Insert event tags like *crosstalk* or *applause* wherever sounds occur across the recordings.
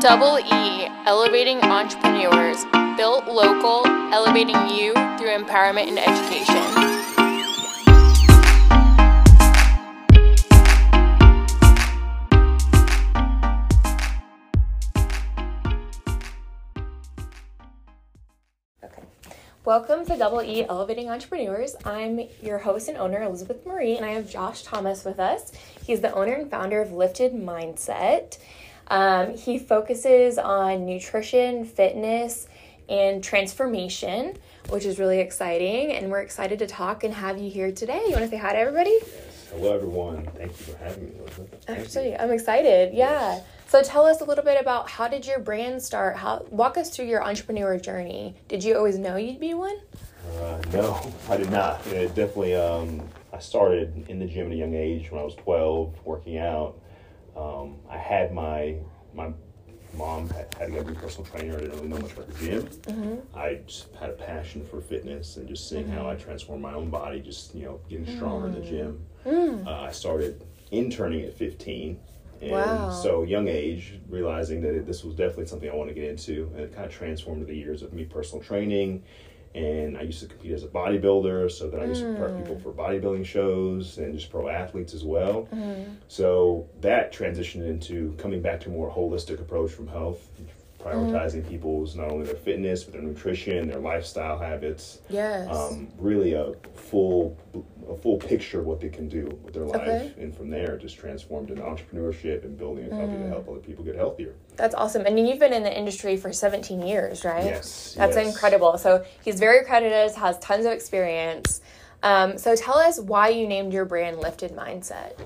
Double E, elevating entrepreneurs, built local, elevating you through empowerment and education. Welcome to Double E Elevating Entrepreneurs. I'm your host and owner, Elizabeth Marie, and I have Josh Thomas with us. He's the owner and founder of Lifted Mindset. Um, he focuses on nutrition, fitness, and transformation, which is really exciting. And we're excited to talk and have you here today. You want to say hi to everybody? Yes. Hello, everyone. Thank you for having me, Elizabeth. Thank Actually, you. I'm excited. Yeah. So tell us a little bit about how did your brand start? How walk us through your entrepreneur journey. Did you always know you'd be one? Uh, no, I did not. It definitely, um, I started in the gym at a young age when I was 12, working out. Um, I had my, my mom had, had a personal trainer. I didn't really know much about the gym. I just had a passion for fitness and just seeing how I transformed my own body, just, you know, getting stronger in the gym. Uh, I started interning at 15. And Wow. so young age, realizing that it, this was definitely something I want to get into, and it kind of transformed the years of me personal training. And I used to compete as a bodybuilder, so then I used to prep people for bodybuilding shows and just pro athletes as well. So that transitioned into coming back to a more holistic approach from health, prioritizing people's not only their fitness but their nutrition, their lifestyle habits. Yes. Um, really a full a full picture of what they can do with their life, Okay. and from there just transformed into entrepreneurship and building a company Mm. to help other people get healthier. That's awesome. And you've been in the industry for 17 years, right? Yes, That's yes. incredible. So he's very credited, has tons of experience. Um, so tell us why you named your brand Lifted Mindset.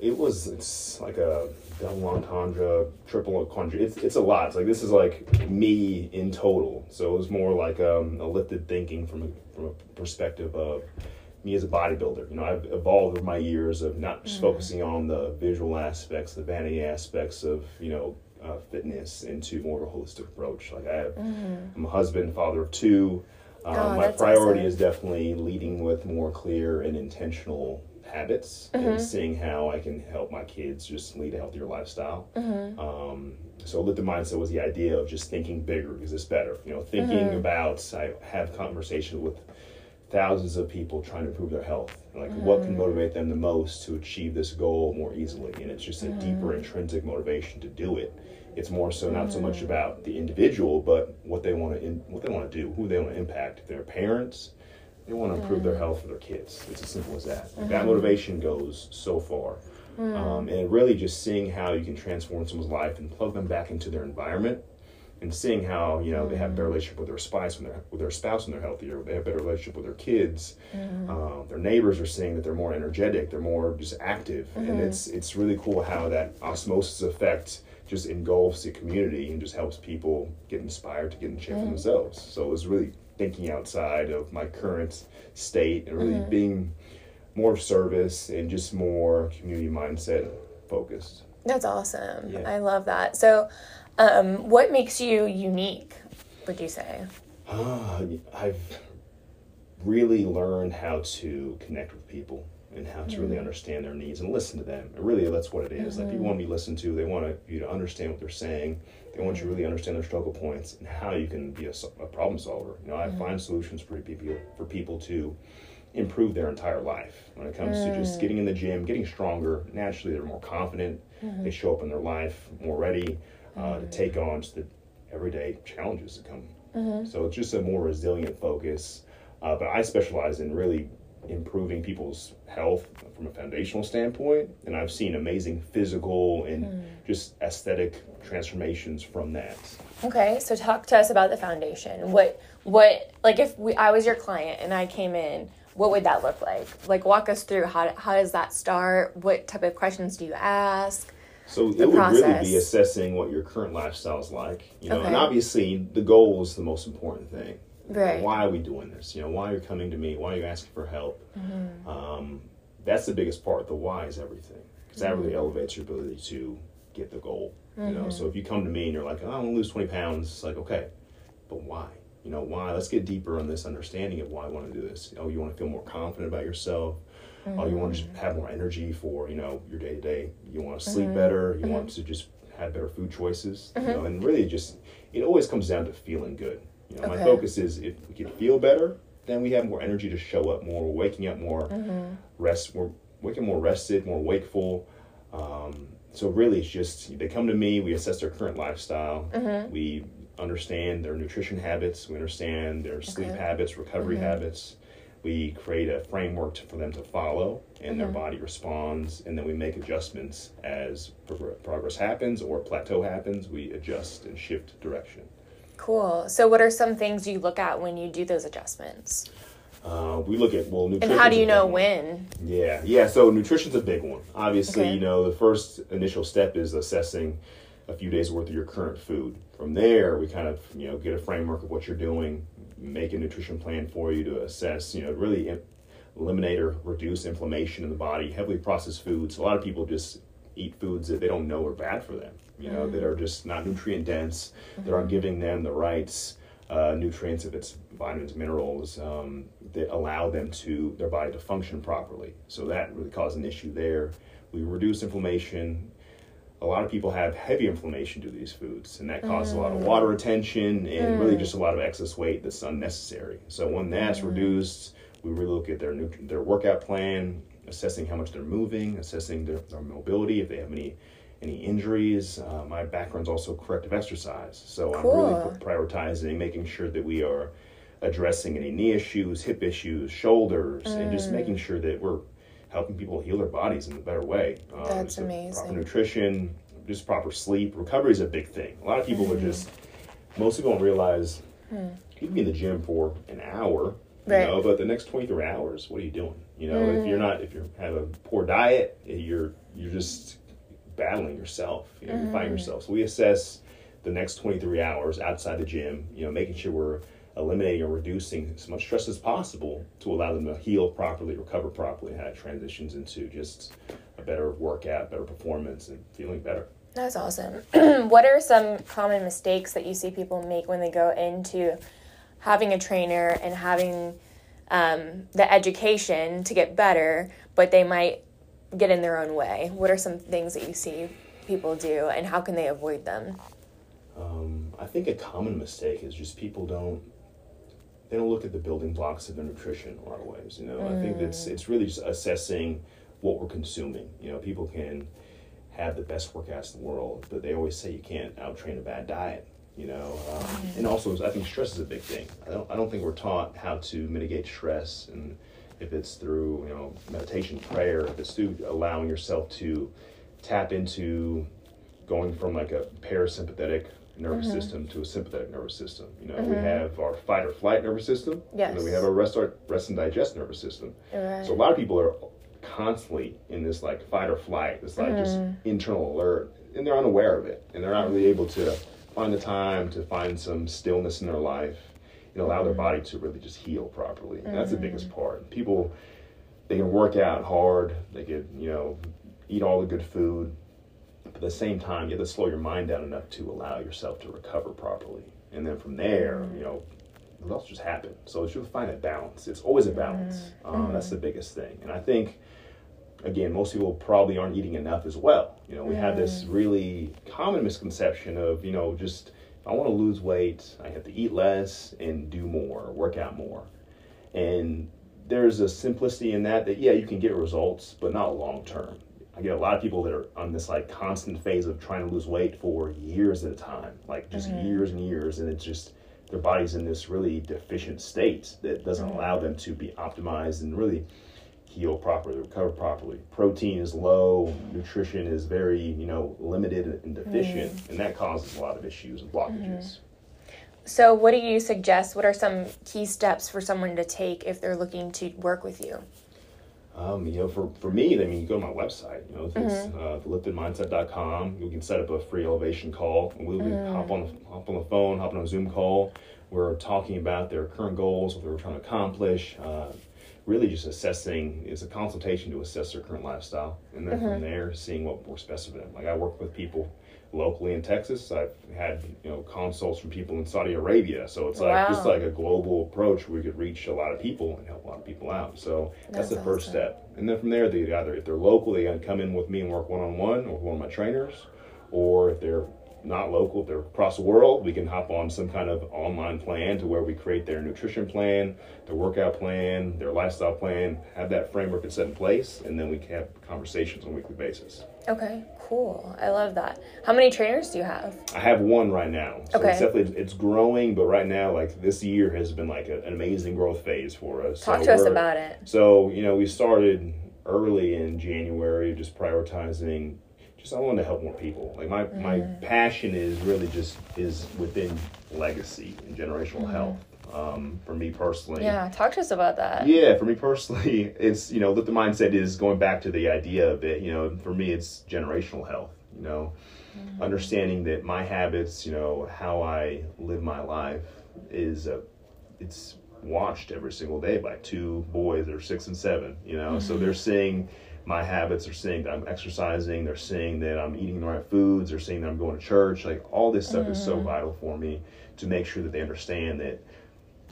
It was it's like a double entendre, triple entendre. It's it's a lot. It's like this is like me in total. So it was more like um, a lifted thinking from a, from a perspective of me as a bodybuilder. You know, I've evolved over my years of not just focusing on the visual aspects, the vanity aspects of you know uh, fitness into more of a holistic approach. Like I have, I'm a husband, father of two. Um, Oh, my priority awesome. is definitely leading with more clear and intentional habits Mm-hmm. and seeing how I can help my kids just lead a healthier lifestyle. Mm-hmm. Um, so lifted mindset was the idea of just thinking bigger because it's better. You know, thinking Mm-hmm. about I have conversations with thousands of people trying to improve their health. Like what Mm-hmm. can motivate them the most to achieve this goal more easily, and it's just a Mm-hmm. deeper intrinsic motivation to do it. It's more so not so Mm-hmm. much about the individual, but what they want to in, what they want to do, who they want to impact. Their parents, they want to improve their Mm-hmm. health for their kids. It's as simple as that. Like, That motivation goes so far. Um, and really just seeing how you can transform someone's life and plug them back into their environment and seeing how you know they have a better relationship with their spouse when they're with their spouse when they're healthier they have a better relationship with their kids mm-hmm. um, their neighbors are seeing that they're more energetic they're more just active. And mm-hmm. it's it's really cool how that osmosis effect just engulfs the community and just helps people get inspired to get in shape for mm-hmm. themselves. So it was really thinking outside of my current state and really being more of service and just more community mindset focused. That's awesome. Yeah. I love that. So, um, what makes you unique, would you say? Uh, I've really learned how to connect with people and how to really mm. understand their needs and listen to them. And really, that's what it is. Like people mm-hmm. want to be listened to. They want you to understand what they're saying. They want you to mm. really understand their struggle points and how you can be a, a problem solver. You know, I mm. find solutions for people for people to improve their entire life when it comes to just getting in the gym, getting stronger. Naturally, they're more confident. They mm-hmm. show up in their life more ready uh, to take on just the everyday challenges that come. So it's just a more resilient focus. Uh, but I specialize in really improving people's health from a foundational standpoint, and I've seen amazing physical and just aesthetic transformations from that. Okay, so talk to us about the foundation. What, what, like if we, I was your client and I came in, what would that look like? Like walk us through how, how does that start? What type of questions do you ask? So it would really be assessing what your current lifestyle is like, you know, and obviously the goal is the most important thing. Right. Why are we doing this? You know, why are you coming to me? Why are you asking for help? Mm-hmm. Um, that's the biggest part. The why is everything because that Mm-hmm. really elevates your ability to get the goal. You know, so if you come to me and you're like, oh, I want to lose 20 pounds, it's like, okay, but why? You know, why? Let's get deeper on this understanding of why I want to do this. Oh, you want to feel more confident about yourself. Oh, you want to just have more energy for, you know, your day to day. You want to sleep better. You want to just have better food choices. Mm-hmm. You know, and really just it always comes down to feeling good. You know, my focus is if we can feel better, then we have more energy to show up more. We're waking up more, Mm-hmm. rest. We're waking more rested, more wakeful. Um, so really, it's just they come to me. We assess their current lifestyle. Mm-hmm. We understand their nutrition habits. We understand their sleep Okay. habits, recovery habits. We create a framework to, for them to follow, and their Mhm. body responds. And then we make adjustments as progr- progress happens or plateau happens. We adjust and shift direction. Cool. So, what are some things you look at when you do those adjustments? Uh, we look at well, nutrition And how do you know one. when? Yeah, yeah. So nutrition's a big one. Obviously, Okay. you know, the first initial step is assessing a few days worth of your current food. From there, we kind of you know get a framework of what you're doing, make a nutrition plan for you to assess. You know, really im- eliminate or reduce inflammation in the body. Heavily processed foods. A lot of people just eat foods that they don't know are bad for them. You know, that are just not nutrient dense. That aren't giving them the right uh, nutrients, if it's vitamins, minerals, um, that allow them to their body to function properly. So that really caused an issue there. We reduce inflammation. A lot of people have heavy inflammation due to these foods, and that causes a lot of mm. water retention and really mm. just a lot of excess weight that's unnecessary. So when that's mm. reduced, we really look at their their workout plan, assessing how much they're moving, assessing their, their mobility, if they have any any injuries. Uh, my background's also corrective exercise, so I'm really prioritizing making sure that we are addressing any knee issues, hip issues, shoulders, and just making sure that we're helping people heal their bodies in a better way. Um, That's amazing. Proper nutrition, just proper sleep. Recovery is a big thing. A lot of people are mm-hmm. just, most people don't realize hmm. you can be in the gym for an hour, you Right. know, but the next 23 hours, what are you doing? You know, if you're mm. not, if you have a poor diet, you're, you're just battling yourself, you know, you're fighting mm-hmm. yourself. So we assess the next 23 hours outside the gym, you know, making sure we're eliminating or reducing as much stress as possible to allow them to heal properly, recover properly, and how it transitions into just a better workout, better performance, and feeling better. That's awesome. *clears throat* what are some common mistakes that you see people make when they go into having a trainer and having um, the education to get better, but they might get in their own way? What are some things that you see people do, and how can they avoid them? Um, I think a common mistake is just people don't they don't look at the building blocks of their nutrition in a lot of ways. You know, I think it's it's really just assessing what we're consuming. You know, people can have the best workouts in the world, but they always say you can't outtrain a bad diet. You know, um, and also I think stress is a big thing. I don't I don't think we're taught how to mitigate stress, and if it's through you know meditation, prayer, if it's through allowing yourself to tap into going from like a parasympathetic nervous Mm-hmm. system to a sympathetic nervous system. You know, we have our fight or flight nervous system, Yes. and then we have our rest or rest and digest nervous system. Right. So a lot of people are constantly in this like fight or flight, this like just Mm-hmm. internal alert, and they're unaware of it, and they're not really able to find the time to find some stillness in their life and allow Mm-hmm. their body to really just heal properly. And that's the biggest part. People they can work out hard, they could you know eat all the good food, at the same time you have to slow your mind down enough to allow yourself to recover properly, and then from there mm. you know what else just happened. So you should find that balance. It's always a balance. Mm. Um, mm. that's the biggest thing. And I think, again, most people probably aren't eating enough as well. You know, we have this really common misconception of, you know, just I want to lose weight, I have to eat less and do more, work out more. And there's a simplicity in that that, yeah, you can get results, but not long term. I get a lot of people that are on this like constant phase of trying to lose weight for years at a time, like just mm-hmm. years and years, and it's just their body's in this really deficient state that doesn't mm-hmm. allow them to be optimized and really heal properly, recover properly. Protein is low, nutrition is very, you know, limited and deficient, mm. and that causes a lot of issues and blockages. Mm-hmm. So, what do you suggest? What are some key steps for someone to take if they're looking to work with you? Um, you know, for, for me, I mean, you go to my website, you know, it's uh. You can set up a free elevation call. and We'll be hop on hop on the phone, hop on a Zoom call. We're talking about their current goals, what they're trying to accomplish. Uh, really, just assessing is a consultation to assess their current lifestyle, and then from there, seeing what works best for them. Like I work with people locally in Texas. I've had you know consults from people in Saudi Arabia, so it's like just like a global approach. where We could reach a lot of people and help a lot of people out. So that's, That's the first step. And then from there, they either if they're local, they gotta come in with me and work one on one with one of my trainers, or if they're not local, they're across the world, we can hop on some kind of online plan to where we create their nutrition plan, their workout plan, their lifestyle plan, have that framework and set in place, and then we can have conversations on a weekly basis. Okay, cool. I love that. How many trainers do you have? I have one right now. So Okay. it's definitely it's growing, but right now, like this year has been like a, an amazing growth phase for us. Talk So to us about it. So, you know, we started early in January just prioritizing just I wanted to help more people. Like my my Mm. passion is really just is within legacy and generational Mm. health. Um, for me personally. Yeah, talk to us about that. Yeah, for me personally, *laughs* it's you know, the mindset is going back to the idea of it. You know, for me, it's generational health. You know, understanding that my habits, you know, how I live my life is a, it's watched every single day by two boys that are six and seven. You know, so they're seeing my habits. They're seeing that I'm exercising. They're seeing that I'm eating the right foods. They're seeing that I'm going to church. Like all this stuff is so vital for me to make sure that they understand that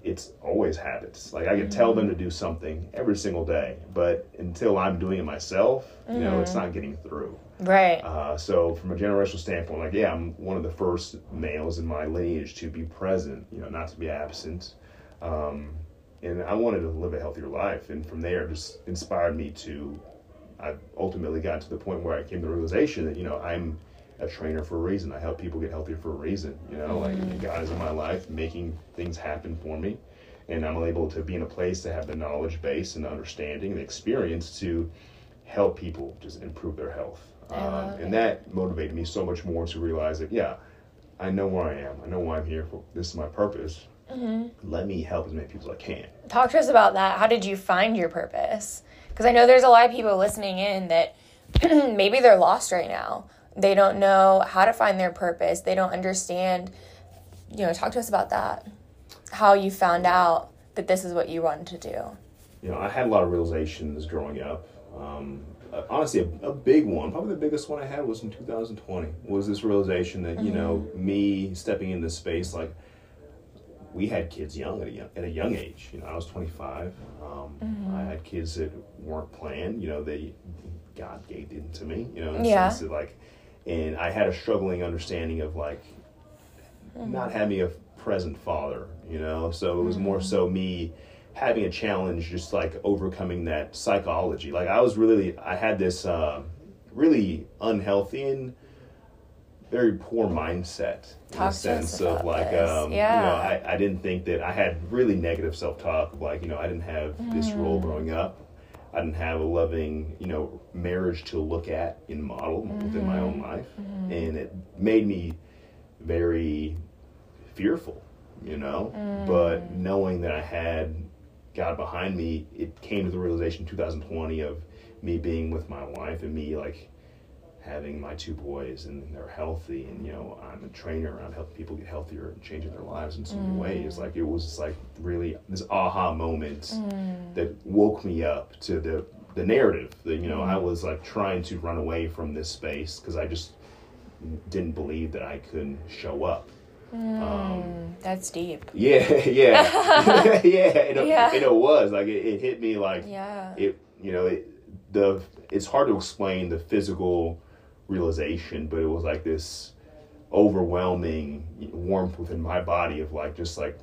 it's always habits. Like I can tell them to do something every single day, but until I'm doing it myself, you know, it's not getting through. Right. Uh, so from a generational standpoint, like yeah, I'm one of the first males in my lineage to be present, you know, not to be absent. Um, and I wanted to live a healthier life, and from there, just inspired me to. I ultimately got to the point where I came to the realization that you know I'm a trainer for a reason. I help people get healthier for a reason. You know, like God is in my life, making things happen for me, and I'm able to be in a place to have the knowledge base and the understanding and the experience to help people just improve their health. Um, and that motivated me so much more to realize that yeah, I know where I am. I know why I'm here. For this is my purpose. Mm-hmm. Let me help as many people as I can. Talk to us about that. How did you find your purpose? Because I know there's a lot of people listening in that *clears throat* maybe they're lost right now. They don't know how to find their purpose. They don't understand. You know, talk to us about that. How you found out that this is what you wanted to do. you know, I had a lot of realizations growing up. Um, uh, honestly, a, a big one, probably the biggest one I had was in 2020, was this realization that, you know, me stepping in this space, like, we had kids young at a young, at a young age. You know, I was 25. Um, I had kids that weren't planned. You know, they God gave them to me. You know, Yeah. sense that like, and I had a struggling understanding of like not having a present father. You know, so it was more so me having a challenge, just like overcoming that psychology. Like I was really, I had this uh, really unhealthy and very poor mindset in Talk the sense of like um, Yeah. you know I, I didn't think that I had really negative self talk of like you know I didn't have this Mm. role growing up I didn't have a loving you know marriage to look at and model within my Mm-hmm. own life and it made me very fearful you know Mm. but knowing that I had God behind me it came to the realization in 2020 of me being with my wife and me like having my two boys and they're healthy and you know I'm a trainer and I'm helping people get healthier and changing their lives in so many mm. ways. Like it was just like really this aha moment mm. that woke me up to the the narrative that you know I mm. was like trying to run away from this space because I just didn't believe that I could show up. Um, That's deep. *laughs* yeah yeah. *laughs* *laughs* Yeah, and it, Yeah. and it was like it, it hit me like Yeah. it you know it, the it's hard to explain the physical realization but it was like this overwhelming warmth within my body of like just like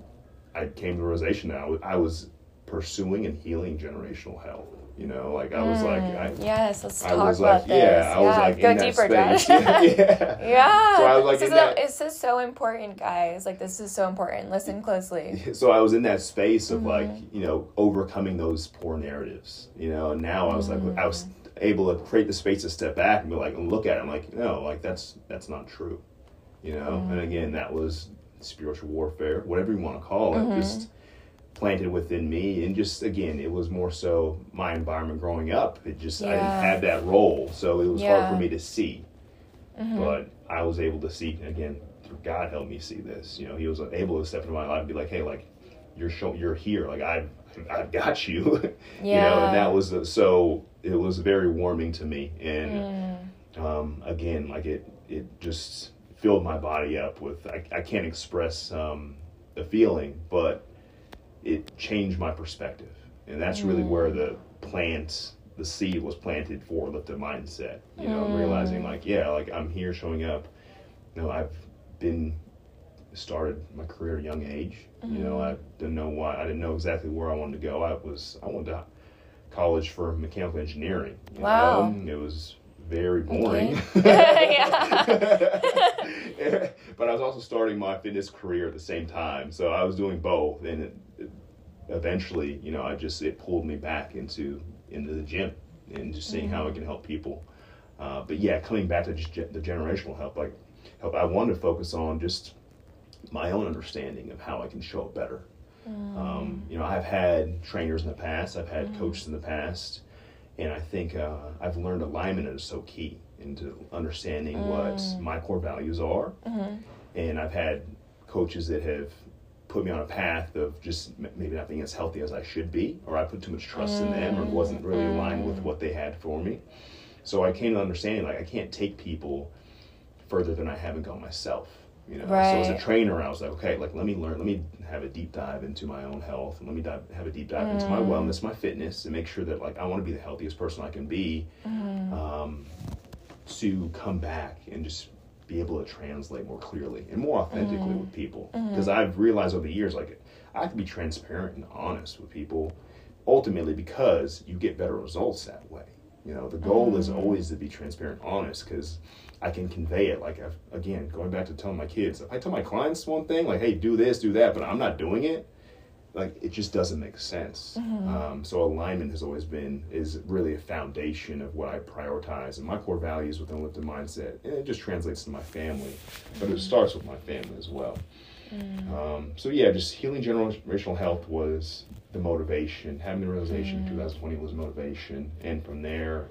i came to the realization that i was, I was pursuing and healing generational health you know like i was like i, Yes, let's I talk about like this. yeah i was like go in that deeper, space. *laughs* Yeah *laughs* yeah. So I was like this, is that- this is so important, guys. Like this is so important. Listen closely. so I was in that space of Mm-hmm. like you know overcoming those poor narratives, you know. And now I was like I was able to create the space to step back and be like and look at it. I'm like no, like that's that's not true, you know. Mm-hmm. And again, that was spiritual warfare, whatever you want to call it, Mm-hmm. just planted within me. And just again, it was more so my environment growing up. It just I didn't have that role, so it was Yeah. hard for me to see. Mm-hmm. But I was able to see again. through God helped me see this. You know, He was able to step into my life and be like, "Hey, like you're show, you're here. Like I've I've got you." yeah. *laughs* you know, and that was the, so. It was very warming to me, and Mm. um, again, like it it just filled my body up with. I, I can't express um, the feeling, but it changed my perspective, and that's really where Mm. the plant the seed was planted for lifted mindset. You know, mm. realizing like, yeah, like I'm here showing up. You know, I've been started my career at a young age. Mm-hmm. You know, mm-hmm. I didn't know why. I didn't know exactly where I wanted to go. I was I wanted to college for mechanical engineering. wow. Know? It was very boring. *laughs* *laughs* Okay. but I was also starting my fitness career at the same time, so I was doing both, and it, it, eventually, you know, I just it pulled me back into into the gym and just seeing mm-hmm. how it can help people. Uh, but yeah, coming back to just the generational help, like help, I wanted to focus on just my own understanding of how I can show up better. Mm. Um, you know, I've had trainers in the past, I've had mm. coaches in the past, and I think uh, I've learned alignment is so key into understanding mm. what my core values are. Mm-hmm. And I've had coaches that have put me on a path of just maybe not being as healthy as I should be, or I put too much trust in them, or wasn't really aligned with mm. what they had for me. So I came to understanding like I can't take people further than I haven't gone myself. You know, right. so as a trainer, I was like, okay, like let me learn, let me have a deep dive into my own health, and let me dive, have a deep dive mm. into my mm. wellness, my fitness, and make sure that like I want to be the healthiest person I can be, mm. um, to come back and just be able to translate more clearly and more authentically mm. with people. Because mm-hmm. I've realized over the years, like I have to be transparent and honest with people, ultimately because you get better results that way. You know, the goal is mm. always to be transparent, honest, because I can convey it. Like, I've, again, going back to telling my kids, if I tell my clients one thing, like, hey, do this, do that, but I'm not doing it, like, it just doesn't make sense. Mm-hmm. Um, so, alignment has always been, is really a foundation of what I prioritize and my core values within the Lifted Mindset. And it just translates to my family, but it starts with my family as well. Mm. Um, so, yeah, just healing generational health was the motivation. Having the realization mm. in 2020 was motivation. And from there,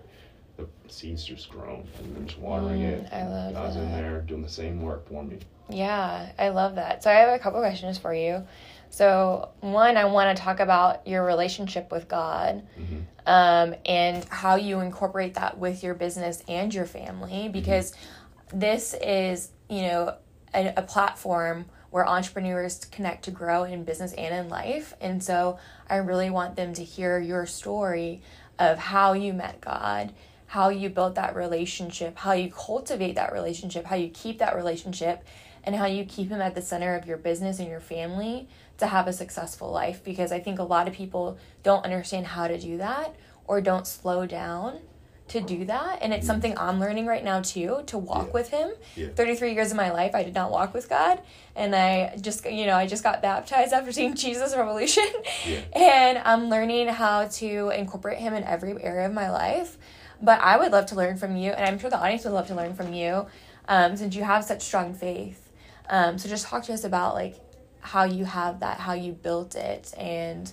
the seeds just grown. And I'm just watering mm, it. I love that God's that. in there doing the same work for me. Yeah, I love that. So I have a couple questions for you. So one, I want to talk about your relationship with God, mm-hmm. um, and how you incorporate that with your business and your family, mm-hmm. because mm-hmm. this is, you know, a, a platform where entrepreneurs connect to grow in business and in life. And so I really want them to hear your story of how you met God, how you built that relationship, how you cultivate that relationship, how you keep that relationship, and how you keep him at the center of your business and your family to have a successful life. Because I think a lot of people don't understand how to do that or don't slow down to do that and it's mm-hmm. something i'm learning right now too to walk yeah. with him yeah. 33 years of my life i did not walk with god and i just you know i just got baptized after seeing *laughs* jesus revolution yeah. and i'm learning how to incorporate him in every area of my life but I would love to learn from you, and I'm sure the audience would love to learn from you, um, since you have such strong faith. Um, so just talk to us about like how you have that, how you built it, and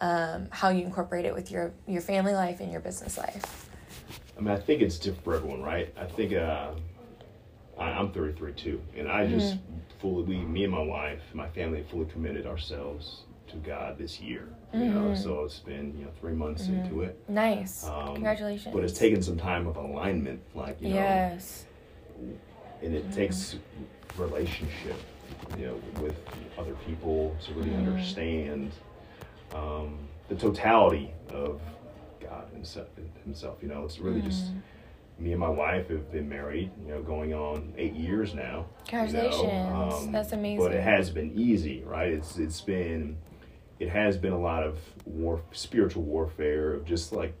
um, how you incorporate it with your your family life and your business life. I mean, I think it's different for everyone, right? I think uh, I, am 33 too, and I just mm-hmm. fully, we, me and my wife, my family, fully committed ourselves to God this year. You mm-hmm. know, so it's been you know three months mm-hmm. into it. Nice. Um, Congratulations. But it's taken some time of alignment, like you know. Yes. And it mm-hmm. takes relationship, you know, with other people to really mm-hmm. understand um, the totality of God himself, himself. You know, it's really just mm-hmm. me and my wife have been married, you know, going on eight years now. Congratulations. You know? um, That's amazing. But it has been easy, right? It's it's been it has been a lot of war, spiritual warfare of just like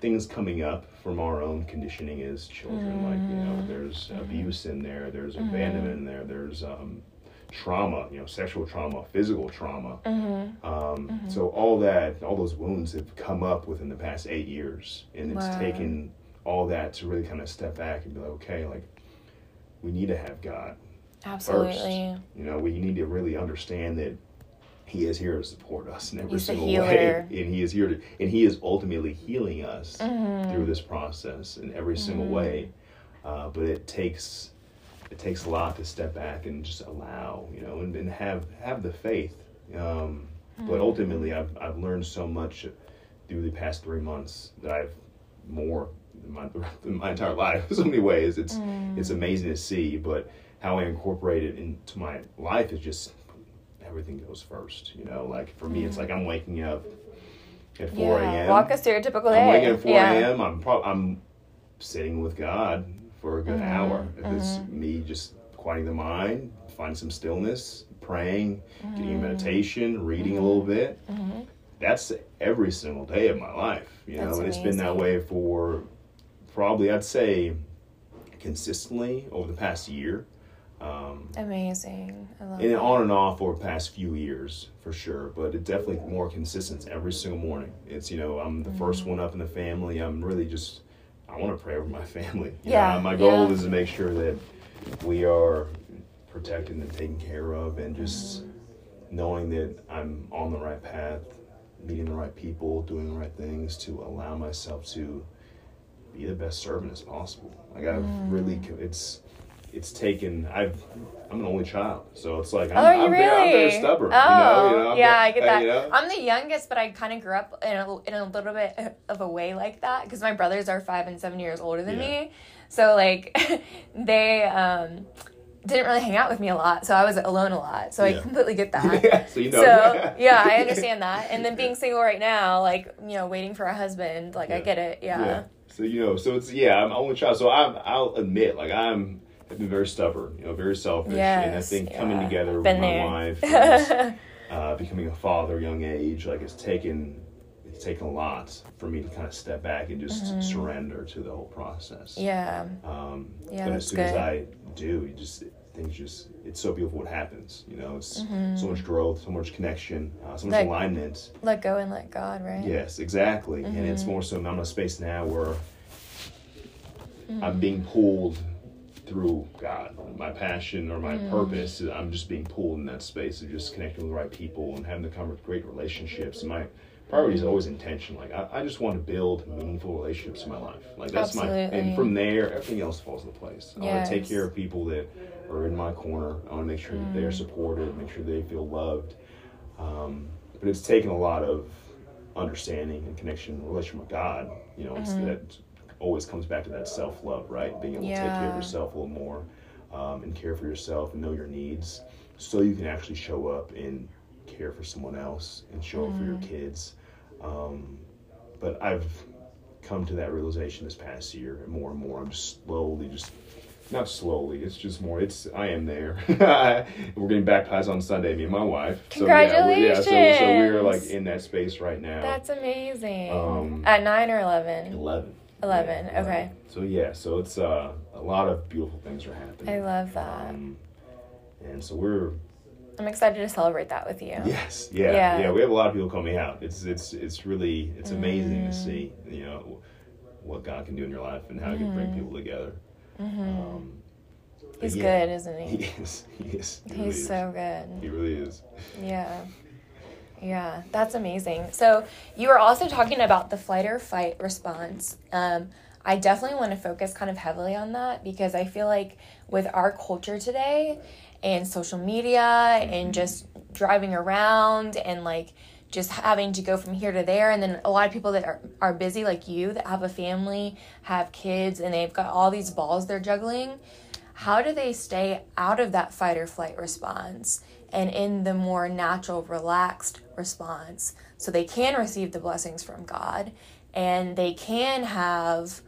things coming up from our own conditioning as children. Mm. Like you know, mm-hmm. there's mm. abuse in there, there's mm. abandonment in there, there's um, trauma, you know, sexual trauma, physical trauma. Mm-hmm. Um, mm-hmm. So all that, all those wounds have come up within the past eight years, and it's wow. taken all that to really kind of step back and be like, okay, like we need to have God. Absolutely. First. You know, we need to really understand that he is here to support us in every He's single way, *laughs* and He is here to, and He is ultimately healing us mm-hmm. through this process in every mm-hmm. single way. Uh, but it takes it takes a lot to step back and just allow, you know, and, and have have the faith. Um, mm-hmm. But ultimately, I've I've learned so much through the past three months that I've more than my, *laughs* than my entire life. In *laughs* so many ways, it's it's mm. amazing to see. But how I incorporate it into my life is just everything goes first. You know, like for me, it's like I'm waking up at 4 Yeah. a.m. Walk a typical day. I'm waking at 4 yeah. a.m. I'm pro- I'm sitting with God for a good Mm-hmm. hour. If it's me just quieting the mind, finding some stillness, praying, getting Mm-hmm. in meditation, reading a little bit. That's every single day of my life, you know, That's and it's been that way for probably I'd say consistently over the past year. Um, Amazing. I love and that. on and off over the past few years for sure but it definitely more consistent every single morning it's you know i'm the Mm-hmm. first one up in the family i'm really just i want to pray over my *laughs* family You Yeah, know, my goal yeah. is to make sure that we are protected and taken care of and just Mm-hmm. knowing that i'm on the right path meeting the right people doing the right things to allow myself to be the best servant as possible like i've Mm. really it's it's taken i've i'm an only child so it's like i'm, Oh, I'm, really? very, I'm very stubborn Oh, you know, you know yeah, very- I get that. you know? I'm the youngest, but I kind of grew up in a, in a little bit of a way like that because my brothers are five and seven years older than Yeah. me. So like, *laughs* they um, didn't really hang out with me a lot, so I was alone a lot. So I completely get *laughs* that. so you know So *laughs* yeah, I understand that. And then being single right now, like you know, waiting for a husband, like I get it. Yeah. So you know, so it's yeah, I'm only child. So I'm I'll admit, like I'm have been very stubborn, you know, very selfish, and I Yes, think coming together Been with my there. wife, *laughs* and, uh, becoming a father, young age, like it's taken it's taken a lot for me to kind of step back and just surrender to the whole process. Mm-hmm. yeah. Um, Yeah, but as soon as. I do, you just things just it's so beautiful what happens. You know, it's Mm-hmm. so much growth, so much connection, uh, so much Like- alignment. Let go and let God, right? Yes, exactly. And Mm-hmm. it's more so I'm in a space now where Mm-hmm. I'm being pulled through God. My passion or Mm. my purpose, I'm just being pulled in that space of just connecting with the right people and having the kind of great relationships. And my priority is Mm. always intention. Like I, I just want to build meaningful relationships in my life. Like that's my and from there everything else falls into place. I want to take care of people that are in my corner. I want to make sure that Mm. they're supported, make sure they feel loved. Um, but it's taken a lot of understanding and connection, relationship with God. You know, it's Mm-hmm. that always comes back to that self love, right? Being able to take care of yourself a little more um, and care for yourself and know your needs, so you can actually show up and care for someone else and show up for your Mm-hmm. kids. Um, but I've come to that realization this past year, and more and more, I'm just slowly just not slowly. It's just more. It's I am there. *laughs* we're getting baptized on Sunday, me and my wife. So, yeah, we're, yeah, so, so we're like in that space right now. That's amazing. Um, At nine or eleven. eleven. 11, okay. So yeah, so it's uh, a lot of beautiful things are happening. I love that. Um, and so we're I'm excited to celebrate that with you. yes, yeah, Yeah. yeah, We have a lot of people coming out. It's it's it's really it's amazing Mm. to see you know what God can do in your life and how He can bring people together. Um, Mm-hmm. He's yeah, good, isn't he? *laughs* He is. He is. He really He's is. so good. He really is. Yeah. Yeah, that's amazing. So you were also talking about the flight or fight response. Um, I definitely want to focus kind of heavily on that because I feel like with our culture today and social media and just driving around and like just having to go from here to there and then a lot of people that are, are busy like you that have a family have kids and they've got all these balls they're juggling how do they stay out of that fight or flight response and in the more natural, relaxed response so they can receive the blessings from God and they can have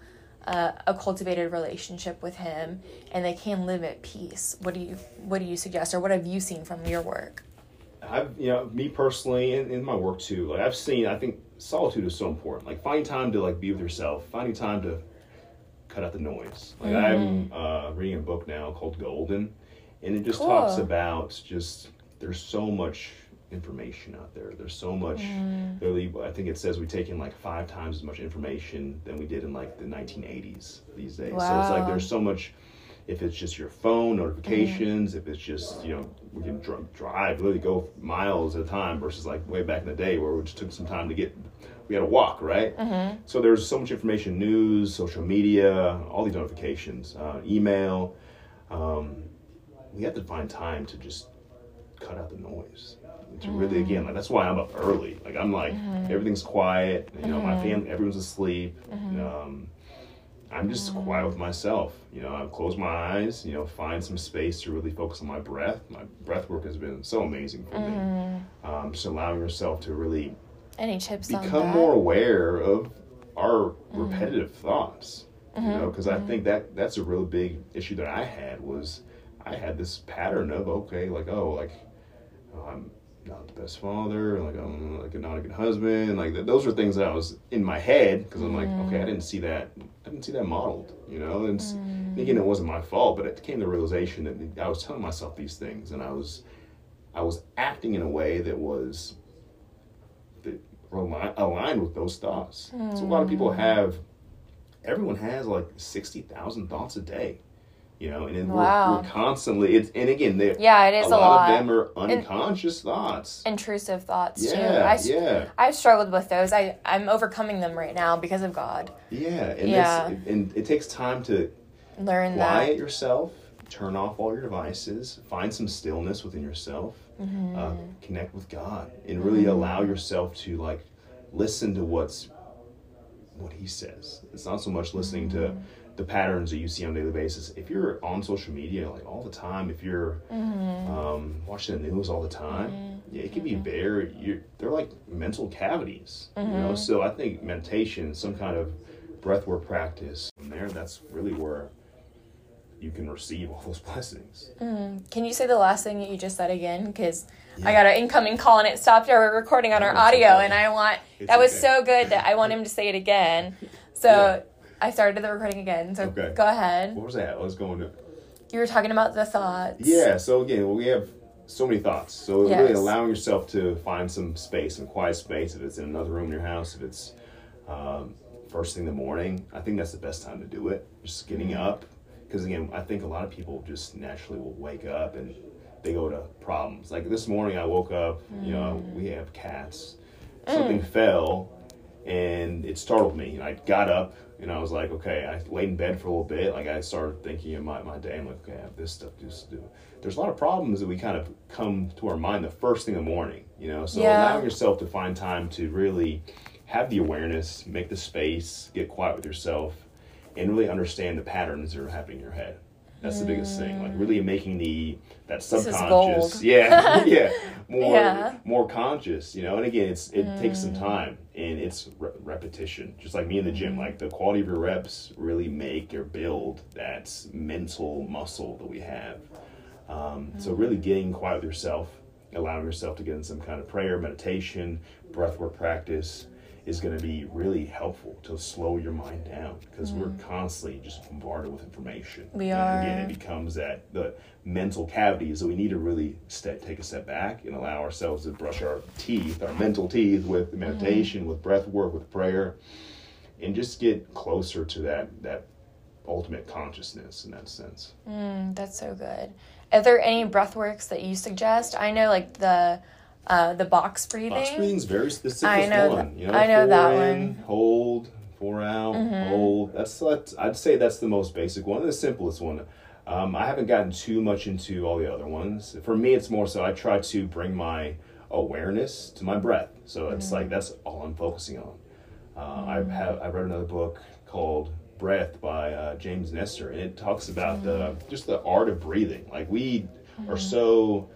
uh, a cultivated relationship with Him and they can live at peace? What do you What do you suggest, or what have you seen from your work? I've you know me personally and in my work too. Like I've seen, I think solitude is so important. Like finding time to like be with yourself, finding time to cut out the noise. Like I'm uh, reading a book now called Golden, and it just Cool. talks about just there's so much information out there. There's so much. Literally, I think it says we take in like five times as much information than we did in like the 1980s these days. So it's like there's so much if it's just your phone notifications, if it's just you know we can dr- drive, literally go miles at a time versus like way back in the day where we just took some time to get, we had to walk, right? So there's so much information, news, social media, all these notifications, uh, email. Um, we have to find time to just cut out the noise. To really again, like that's why I'm up early. Like I'm like mm-hmm. everything's quiet. You know, my mm-hmm. family, everyone's asleep. Mm-hmm. Um, I'm just quiet with myself. You know, I close my eyes, you know, find some space to really focus on my breath. My breath work has been so amazing for me. Um, just allowing yourself to really Any tips become more aware of our Mm-hmm. repetitive thoughts. You know, because I think that that's a really big issue that I had was I had this pattern of okay, like oh, like Oh, I'm not the best father, like I'm like not a good husband, like th- those are things that I was in my head because I'm like okay, I mm. didn't see that, I didn't see that modeled, you know, and s- mm. thinking it wasn't my fault, but it came to the realization that I was telling myself these things and I was I was acting in a way that was that aligned with those thoughts. So a lot of people mm. have, everyone has like sixty thousand thoughts a day, you know, and then Wow. we're, we're constantly. It's and again, they Yeah, it is a a lot, lot. of them are unconscious thoughts. Intrusive thoughts too. Yeah, yeah, I've struggled with those. I I'm overcoming them right now because of God. yeah, and Yeah. And it takes time to Learn quiet that. yourself, turn off all your devices, find some stillness within yourself, Mm-hmm. uh, connect with God, and really allow yourself to like listen to what's what He says. It's not so much listening to Mm-hmm. The patterns that you see on a daily basis. If you're on social media like all the time, if you're Mm-hmm. um, watching the news all the time, yeah, it can be very. You're, they're like mental cavities, you know. Mm-hmm. So I think meditation, some kind of breathwork practice, from there, that's really where you can receive all those *laughs* blessings. Can you say the last thing that you just said again? Because I got an incoming call and it stopped our recording on our No, audio, okay. and I want It's that was okay. so good that I want him to say it again. *laughs* So Yeah. I started the recording again. So Okay. go ahead. What was that? I was going on? You were talking about the thoughts. Yeah. So again, we have so many thoughts. So really allowing yourself to find some space, some quiet space. If it's in another room in your house, if it's um, first thing in the morning, I think that's the best time to do it. Just getting Mm-hmm. up, because again, I think a lot of people just naturally will wake up and they go to problems. Like this morning, I woke up. You know, Mm. we have cats. Something fell, and it startled me. And I got up and I was like, okay, I laid in bed for a little bit. Like I started thinking of my, my day. I'm like, okay, I have this stuff to do. There's a lot of problems that we kind of come to our mind the first thing in the morning, you know? So Yeah. allowing yourself to find time to really have the awareness, make the space, get quiet with yourself, and really understand the patterns that are happening in your head. That's the biggest thing. Like really making the that subconscious, *laughs* yeah, *laughs* yeah, more Yeah. more conscious, you know. And again, it's it takes some time and it's re- repetition. Just like me in the gym, like the quality of your reps really make or build that mental muscle that we have. Um, So really getting quiet with yourself, allowing yourself to get in some kind of prayer, meditation, breathwork practice is going to be really helpful to slow your mind down because we're constantly just bombarded with information. We And again, it becomes that the mental cavities that we need to really step, take a step back and allow ourselves to brush our teeth, our mental teeth, with meditation, with breath work, with prayer, and just get closer to that that ultimate consciousness in that sense. Mm, that's so good. Are there any breath works that you suggest? I know like the uh, the box breathing. Box breathing's very the simplest I know one. that- You know, I know that in, one. Mm-hmm. Hold, four out, hold. That's, that's I'd say that's the most basic one, the simplest one. Um, I haven't gotten too much into all the other ones. For me, it's more so I try to bring my awareness to my breath. So it's Mm-hmm. like that's all I'm focusing on. Uh, I have I read another book called Breath by uh, James Nestor, and it talks about the Mm-hmm. just the art of breathing. Like we are so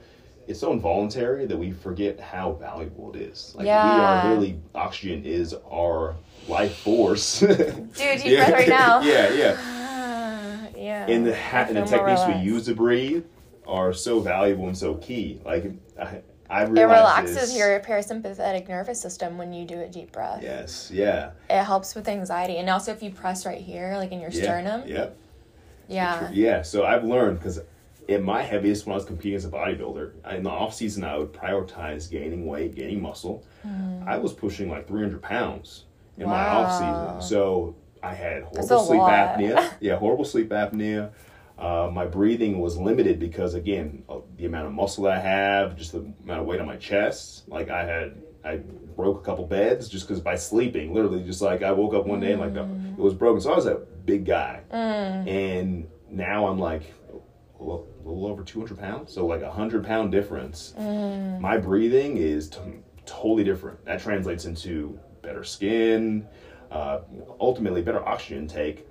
it's so involuntary that we forget how valuable it is. Like we are really oxygen is our life force. *laughs* Dude, deep breath right now. *laughs* yeah, yeah. Ah, *sighs* yeah. And the ha- and the techniques we use to breathe are so valuable and so key. Like I, I It relaxes this- your parasympathetic nervous system when you do a deep breath. Yes, yeah, It helps with anxiety, and also if you press right here, like in your yeah, sternum. yeah. Yeah. Yeah, so I've learned because in my heaviest when I was competing as a bodybuilder, in the off season I would prioritize gaining weight, gaining muscle. I was pushing like 300 pounds in my off season, so I had horrible sleep lot. apnea. *laughs* Yeah, horrible sleep apnea. Uh, my breathing was limited because again, the amount of muscle that I have, just the amount of weight on my chest. Like I had, I broke a couple beds just because by sleeping, literally, just like I woke up one day and like the, Mm. it was broken. So I was a big guy, and now I'm like a little, a little over 200 pounds, so like a hundred pound difference. Mm. My breathing is t- totally different. That translates into better skin, uh, ultimately better oxygen intake,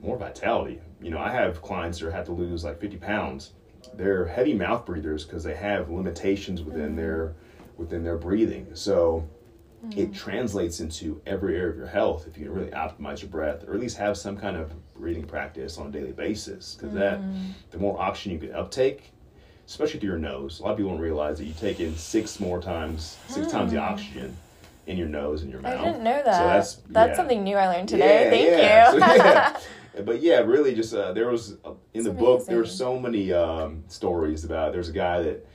more vitality. You know, I have clients that have to lose like 50 pounds. They're heavy mouth breathers because they have limitations within their within their breathing. So it translates into every area of your health if you can really optimize your breath or at least have some kind of breathing practice on a daily basis because that the more oxygen you can uptake especially through your nose a lot of people don't realize that you take in six more times six times the oxygen in your nose and your mouth I didn't know that. so that's that's yeah. something new I learned today. Yeah, Thank yeah. you. So, yeah. *laughs* But yeah, really, just uh, there was uh, in That's the book there were so many um, stories about. There's a guy that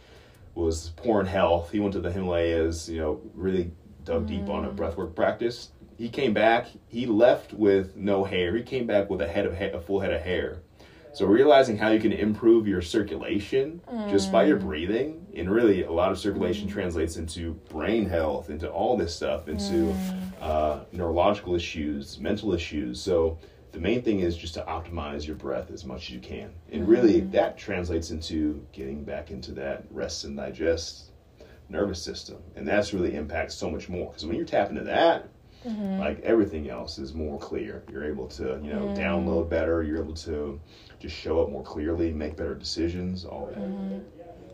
was poor in health. He went to the Himalayas. You know, really dug deep on a Mm. breathwork practice. He came back. He left with no hair. He came back with a head of ha- a full head of hair. So realizing how you can improve your circulation just by your Mm. breathing, and really a lot of circulation translates into brain health, into all this stuff, into Mm. uh, neurological issues, mental issues. So the main thing is just to optimize your breath as much as you can, and really Mm. that translates into getting back into that rest and digest nervous system, and that's really impacts so much more because when you're tapping into that. Mm-hmm. Like everything else is more clear. You're able to, you know, Mm. download better. You're able to just show up more clearly, make better decisions. All that. Mm-hmm.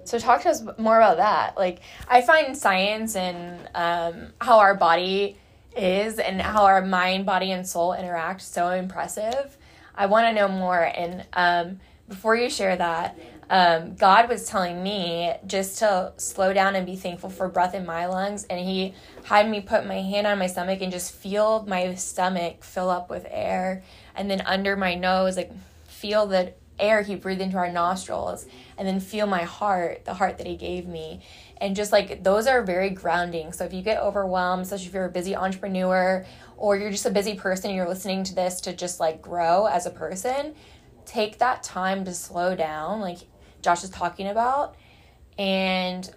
So talk to us more about that. Like I find science and um, how our body is and how our mind, body, and soul interact so impressive. I want to know more. And um, before you share that, um, God was telling me just to slow down and be thankful for breath in my lungs. And He had me put my hand on my stomach and just feel my stomach fill up with air. And then under my nose, like feel the air he breathed into our nostrils and then feel my heart the heart that he gave me and just like those are very grounding so if you get overwhelmed especially if you're a busy entrepreneur or you're just a busy person you're listening to this to just like grow as a person take that time to slow down like josh is talking about and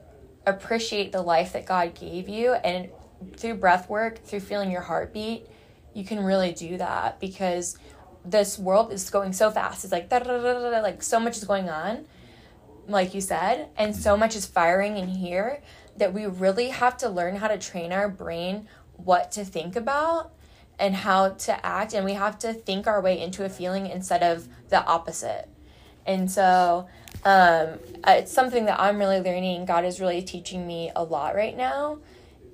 appreciate the life that god gave you and through breath work through feeling your heartbeat you can really do that because this world is going so fast. It's like like so much is going on, like you said, and so much is firing in here that we really have to learn how to train our brain what to think about and how to act, and we have to think our way into a feeling instead of the opposite. And so um, it's something that I'm really learning. God is really teaching me a lot right now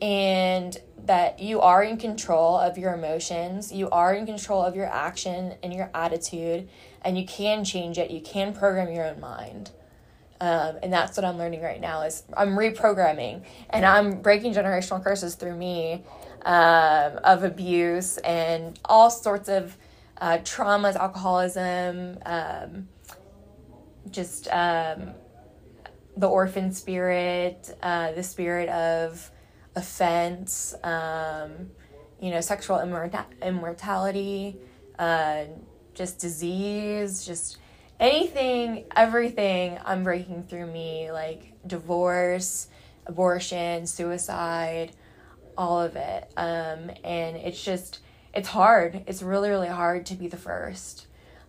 and that you are in control of your emotions, you are in control of your action and your attitude, and you can change it. You can program your own mind. Um, and that's what I'm learning right now is I'm reprogramming and I'm breaking generational curses through me um, of abuse and all sorts of uh, traumas, alcoholism, um, just um, the orphan spirit, uh, the spirit of offense, um, you know, sexual immorta- immortality, uh, just disease, just anything, everything I'm breaking through me, like divorce, abortion, suicide, all of it. Um, and it's just, it's hard. It's really, really hard to be the first.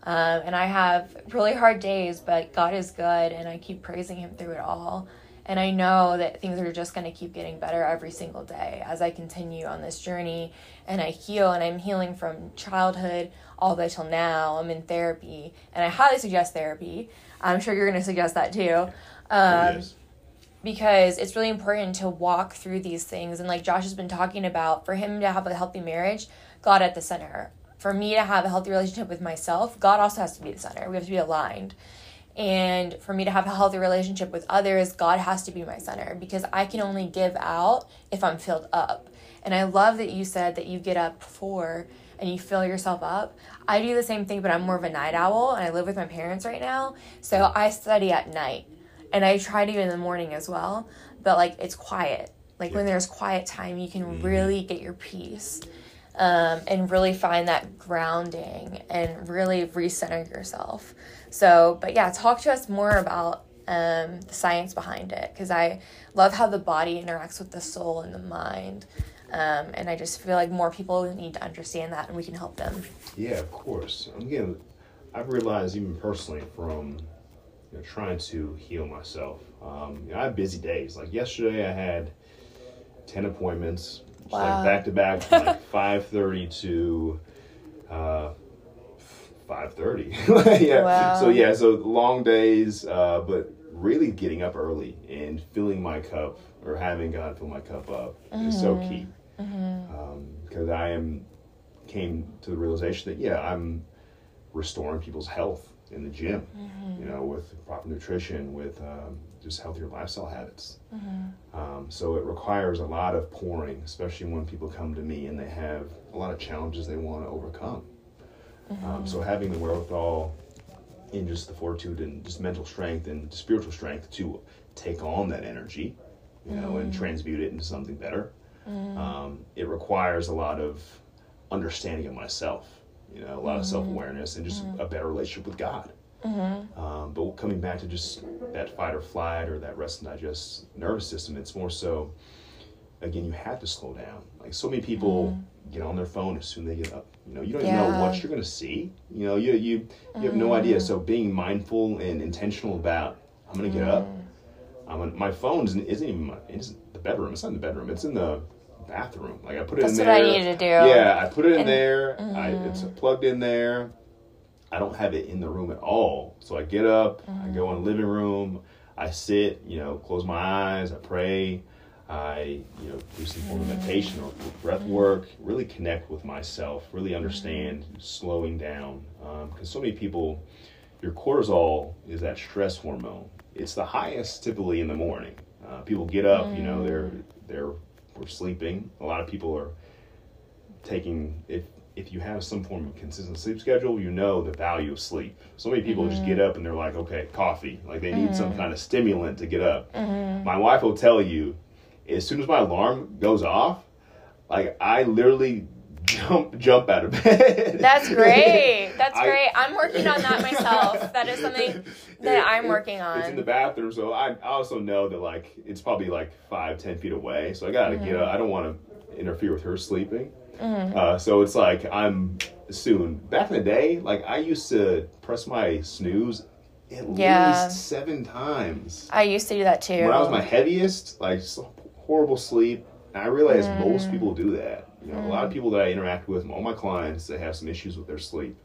Um, and I have really hard days, but God is good, and I keep praising Him through it all. And I know that things are just going to keep getting better every single day as I continue on this journey and I heal. And I'm healing from childhood all the way till now. I'm in therapy, and I highly suggest therapy. I'm sure you're going to suggest that too. Um, because it's really important to walk through these things and like Josh has been talking about for him to have a healthy marriage God at the center for me to have a healthy relationship with myself God also has to be the center we have to be aligned and for me to have a healthy relationship with others God has to be my center because I can only give out if I'm filled up and I love that you said that you get up before and you fill yourself up. I do the same thing, but I'm more of a night owl and I live with my parents right now. So I study at night and I try to in the morning as well. But like it's quiet. Like when there's quiet time, you can mm-hmm. really get your peace um, and really find that grounding and really recenter yourself. So, but yeah, talk to us more about um, the science behind it because I love how the body interacts with the soul and the mind. Um, and I just feel like more people need to understand that and we can help them. Yeah, of course. Again, I've realized even personally from you know, trying to heal myself. Um, you know, I have busy days. Like yesterday, I had ten appointments, just Wow. like back to back, like five thirty to uh, five thirty. *laughs* yeah. Wow. So yeah, so long days, uh, but really getting up early and filling my cup or having God fill my cup up is so key. Um, because I am came to the realization that yeah, I'm restoring people's health in the gym, you know, with proper nutrition, with um, just healthier lifestyle habits. Um, so it requires a lot of pouring, especially when people come to me and they have a lot of challenges they want to overcome. Um, so having the wherewithal in just the fortitude and just mental strength and spiritual strength to take on that energy, you know, and transmute it into something better. Um, it requires a lot of understanding of myself, you know, a lot of self awareness and just a better relationship with God. Mm-hmm. Um, but coming back to just that fight or flight or that rest and digest nervous system, it's more so, again, you have to slow down. Like so many people mm-hmm. get on their phone as soon as they get up. You know, you don't even know what you're going to see. You know, you you you have no mm-hmm. idea. So being mindful and intentional about, I'm going to get up. Mm. I'm gonna, my phone isn't, isn't even my, it's the bedroom. It's not in the bedroom. It's in the bathroom. Like I put it That's in what I there. need to do. Yeah, I put it in And- there. I, it's plugged in there. I don't have it in the room at all. So I get up, I go mm-hmm. in the living room, I sit, you know, close my eyes, I pray, I, you know, do some of mm-hmm. meditation or breath mm-hmm. work, really connect with myself, really understand slowing down. Um, because so many people, your cortisol is that stress hormone. It's the highest typically in the morning. Uh, people get up, you know, they're mm. they're we're sleeping. A lot of people are taking if if you have some form of consistent sleep schedule, you know the value of sleep. So many people just get mm-hmm. up and they're like, okay, coffee. Like they need some mm-hmm. kind of stimulant to get up. Mm-hmm. My wife will tell you, as soon as my alarm goes off, like I literally *laughs* jump jump out of bed. That's great. That's *laughs* I- great. I'm working on that myself. That is something *laughs* that I'm It- working It's in the bathroom, so I, I also know that like it's probably like five, ten feet away. So I gotta get up. I don't want to interfere with her sleeping. Mm. Uh, so it's like I'm soon. Back in the day, like I used to press my snooze at Yeah. least seven times. I used to do that too. When I was my heaviest, like horrible sleep, and I realized mm. most people do that. You know, a lot of mm. people that I interact with, all my clients, they have some issues with their sleep.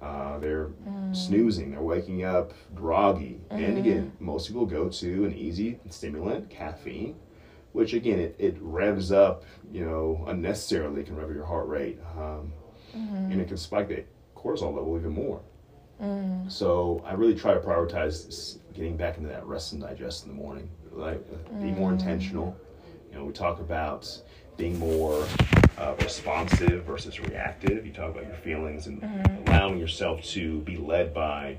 Uh, they're snoozing, they're waking up groggy. And again, most people go to an easy stimulant, caffeine, which again, it, it revs up, you know, unnecessarily can rev your heart rate. Um, And it can spike the cortisol level even more. So I really try to prioritize getting back into that rest and digest in the morning. Like uh, be more intentional. You know, we talk about being more uh, responsive versus reactive. You talk about your feelings and allowing yourself to be led by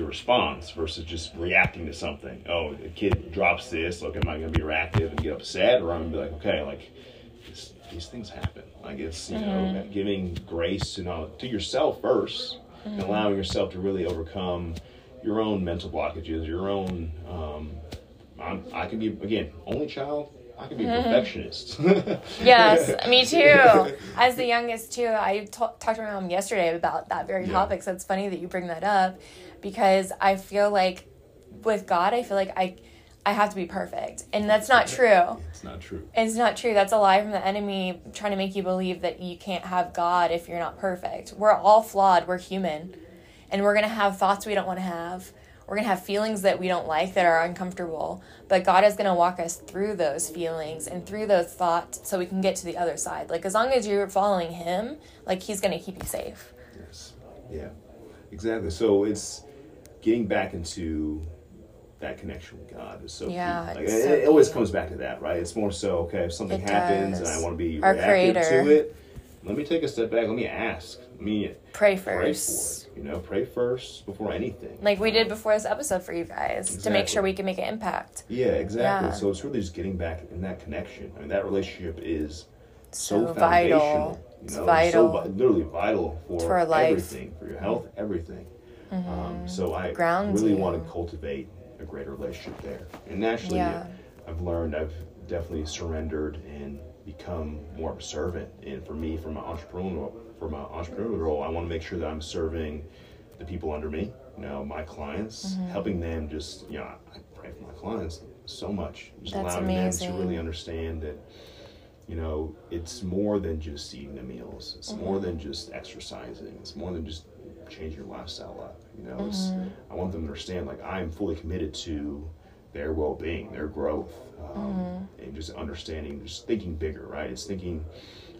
your response versus just reacting to something. Oh, a kid drops this. Look, am I going to be reactive and get upset, or I'm going to be like, okay, like this, these things happen. Like it's you know mm-hmm. giving grace to not to yourself 1st and mm-hmm. allowing yourself to really overcome your own mental blockages, your own. Um, I'm, I can be again only child. I can be a mm-hmm. perfectionist. *laughs* Yes, me *laughs* too. As the youngest too, I talked to my mom yesterday about that very Yeah. topic. So it's funny that you bring that up because I feel like with God, I feel like I I have to be perfect, and that's not true. It's not true. It's not true. That's a lie from the enemy trying to make you believe that you can't have God if you're not perfect. We're all flawed. We're human. And we're going to have thoughts we don't want to have. We're going to have feelings that we don't like that are uncomfortable. But God is going to walk us through those feelings and through those thoughts so we can get to the other side. Like, as long as you're following Him, like, He's going to keep you safe. Yes. Yeah. Exactly. So it's getting back into that connection with God is so Yeah. Like, it's it, so it always comes back to that, right? It's more so okay if something happens and. I want to be Our reactive Creator. to it. Let me take a step back. Let me ask. Let me Pray pray for first. it. You know, pray first before anything. Like we did before this episode for you guys to make sure we can make an impact. Yeah, exactly. Yeah. So it's really just getting back in that connection. I mean, that relationship is so, So foundational. vital. You It's know, vital. so vi- literally vital for, For our life. Everything, for your health, everything. Um, so I really you. want to cultivate a greater relationship there. And naturally, Yeah. I've learned, I've definitely surrendered and become more of a servant. And for me, for my entrepreneurial, for my entrepreneurial role, I want to make sure that I'm serving the people under me, you know, my clients, Mm-hmm. helping them just, you know, I, pray for my clients so much, just That's allowing them to really understand that, you know, it's more than just eating the meals. It's more Mm-hmm. than just exercising. It's more than just changing your lifestyle up. You know, it's, Mm-hmm. I want them to understand, like, I'm fully committed to their well-being, their growth, um, mm-hmm. and just understanding, just thinking bigger, right? It's thinking,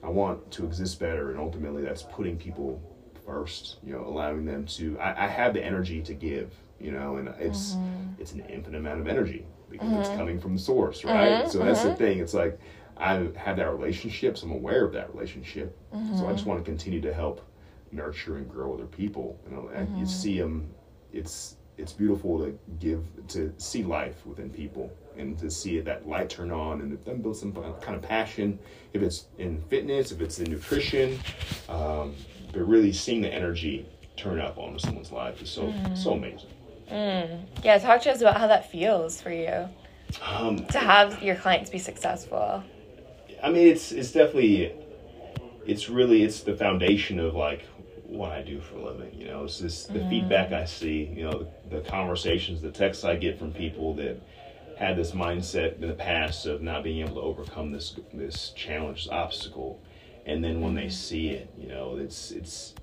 I want to exist better, and ultimately that's putting people first. You know, allowing them to. I, I have the energy to give. You know, and it's mm-hmm. it's an infinite amount of energy because it's mm-hmm. coming from the source, right? So that's the thing. It's like I have that relationship, so I'm aware of that relationship. So I just want to continue to help nurture and grow other people. You know, and you see them. It's it's beautiful to give to see life within people and to see it, that light turn on and then build some kind of passion. If it's in fitness, if it's in nutrition, um, but really seeing the energy turn up on someone's life is so so amazing. Yeah, talk to us about how that feels for you Um, to have your clients be successful. I mean, it's it's definitely, it's really it's the foundation of like what I do for a living. You know, it's just the feedback I see. You know, the, the conversations, the texts I get from people that had this mindset in the past of not being able to overcome this this challenge, this obstacle, and then when they see it, you know, it's it's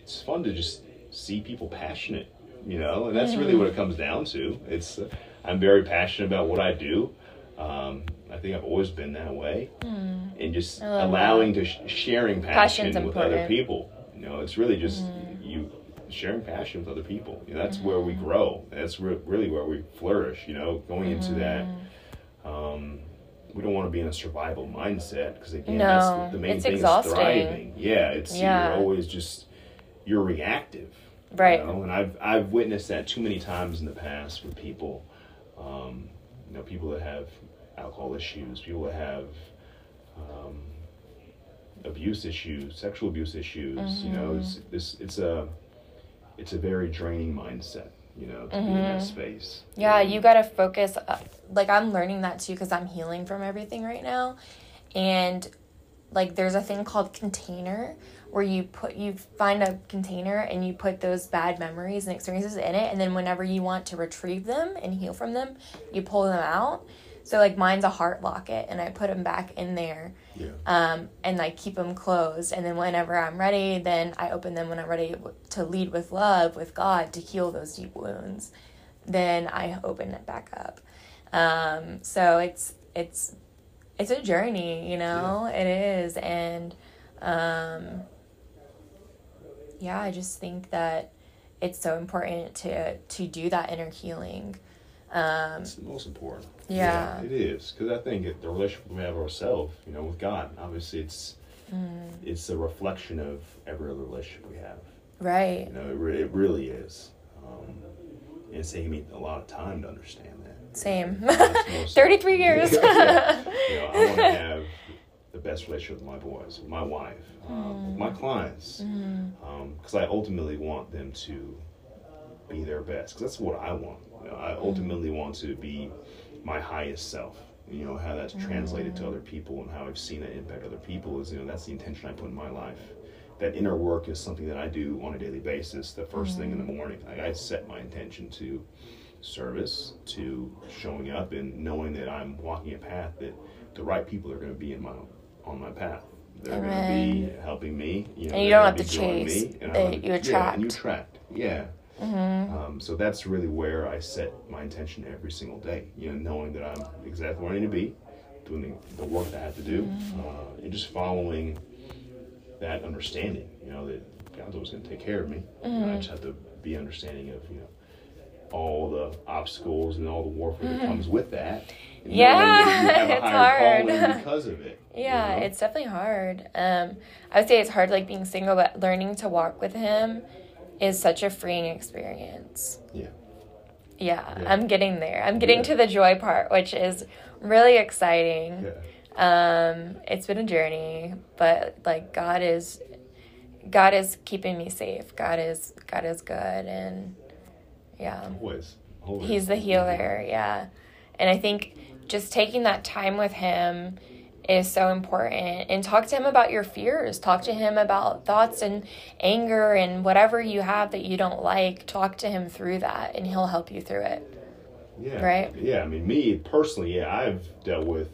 it's fun to just see people passionate. You know, and that's really what it comes down to. It's uh, I'm very passionate about what I do. Um, I think I've always been that way, and just allowing to sh- sharing passion Passion's with other people. You know, it's really just you sharing passion with other people. You know, that's where we grow. That's re- really where we flourish. You know, going into that. Um, we don't want to be in a survival mindset because again, that's No, the, the main it's thing exhausting. is thriving. Yeah, it's Yeah. you're always just you're reactive. Right. You know? And I've I've witnessed that too many times in the past with people. Um, you know, people that have alcohol issues, people that have um, abuse issues, sexual abuse issues. You know, it's this it's a it's a very draining mindset. You know, to be in that space. Mm-hmm. Yeah, And- you got to focus. uh, Like, I'm learning that too because I'm healing from everything right now. And, like, there's a thing called container where you put, you find a container and you put those bad memories and experiences in it. And then, whenever you want to retrieve them and heal from them, you pull them out. So, like, mine's a heart locket and I put them back in there Yeah. um, and like keep them closed. And then whenever I'm ready, then I open them when I'm ready to lead with love with God to heal those deep wounds. Then I open it back up. Um, so it's it's it's a journey, you know. It is, and um, yeah, I just think that it's so important to to do that inner healing. Um, It's the most important. Yeah. it is because I think it, the relationship we have with ourselves, you know, with God, obviously, it's Mm. it's a reflection of every other relationship we have. right. You know, it, re- it really is. Um, and it's taken me a lot of time to understand that. Same. *laughs* 33 years. *laughs* Yeah. *laughs* You know, I want to have the best relationship with my boys, with my wife, um, with my clients, because I ultimately want them to be their best. Because that's what I want. You I ultimately want to be my highest self. You know how that's translated to other people and how I've seen that impact other people is you know that's the intention I put in my life. That inner work is something that I do on a daily basis. The 1st thing in the morning, I, I set my intention to service, to showing up, and knowing that I'm walking a path that the right people are going to be in my on my path. They're going to be helping me. You know, And you don't have to chase. me, I'm gonna- Yeah, and you attract. attract. Yeah. Um, so that's really where I set my intention every single day. You know, knowing that I'm exactly where I need to be, doing the, the work that I have to do, uh, and just following that understanding. You know that God's always going to take care of me. And I just have to be understanding of you know all the obstacles and all the warfare that comes with that. and knowing that you Yeah, *laughs* it's hard. because of it. *laughs* you Yeah, know? it's definitely hard. Um, I would say it's hard, like being single, but learning to walk with him is such a freeing experience. yeah. Yeah, Yeah. I'm getting there. I'm getting Yeah. to the joy part, which is really exciting. Yeah. Um, it's been a journey, but like God is, God is keeping me safe. God is, God is good, and yeah. Always. Always. He's the healer, yeah. And I think just taking that time with him is so important. And talk to him about your fears. Talk to him about thoughts and anger and whatever you have that you don't like. Talk to him through that, and he'll help you through it. Yeah. Right? Yeah. I mean, me personally, yeah, I've dealt with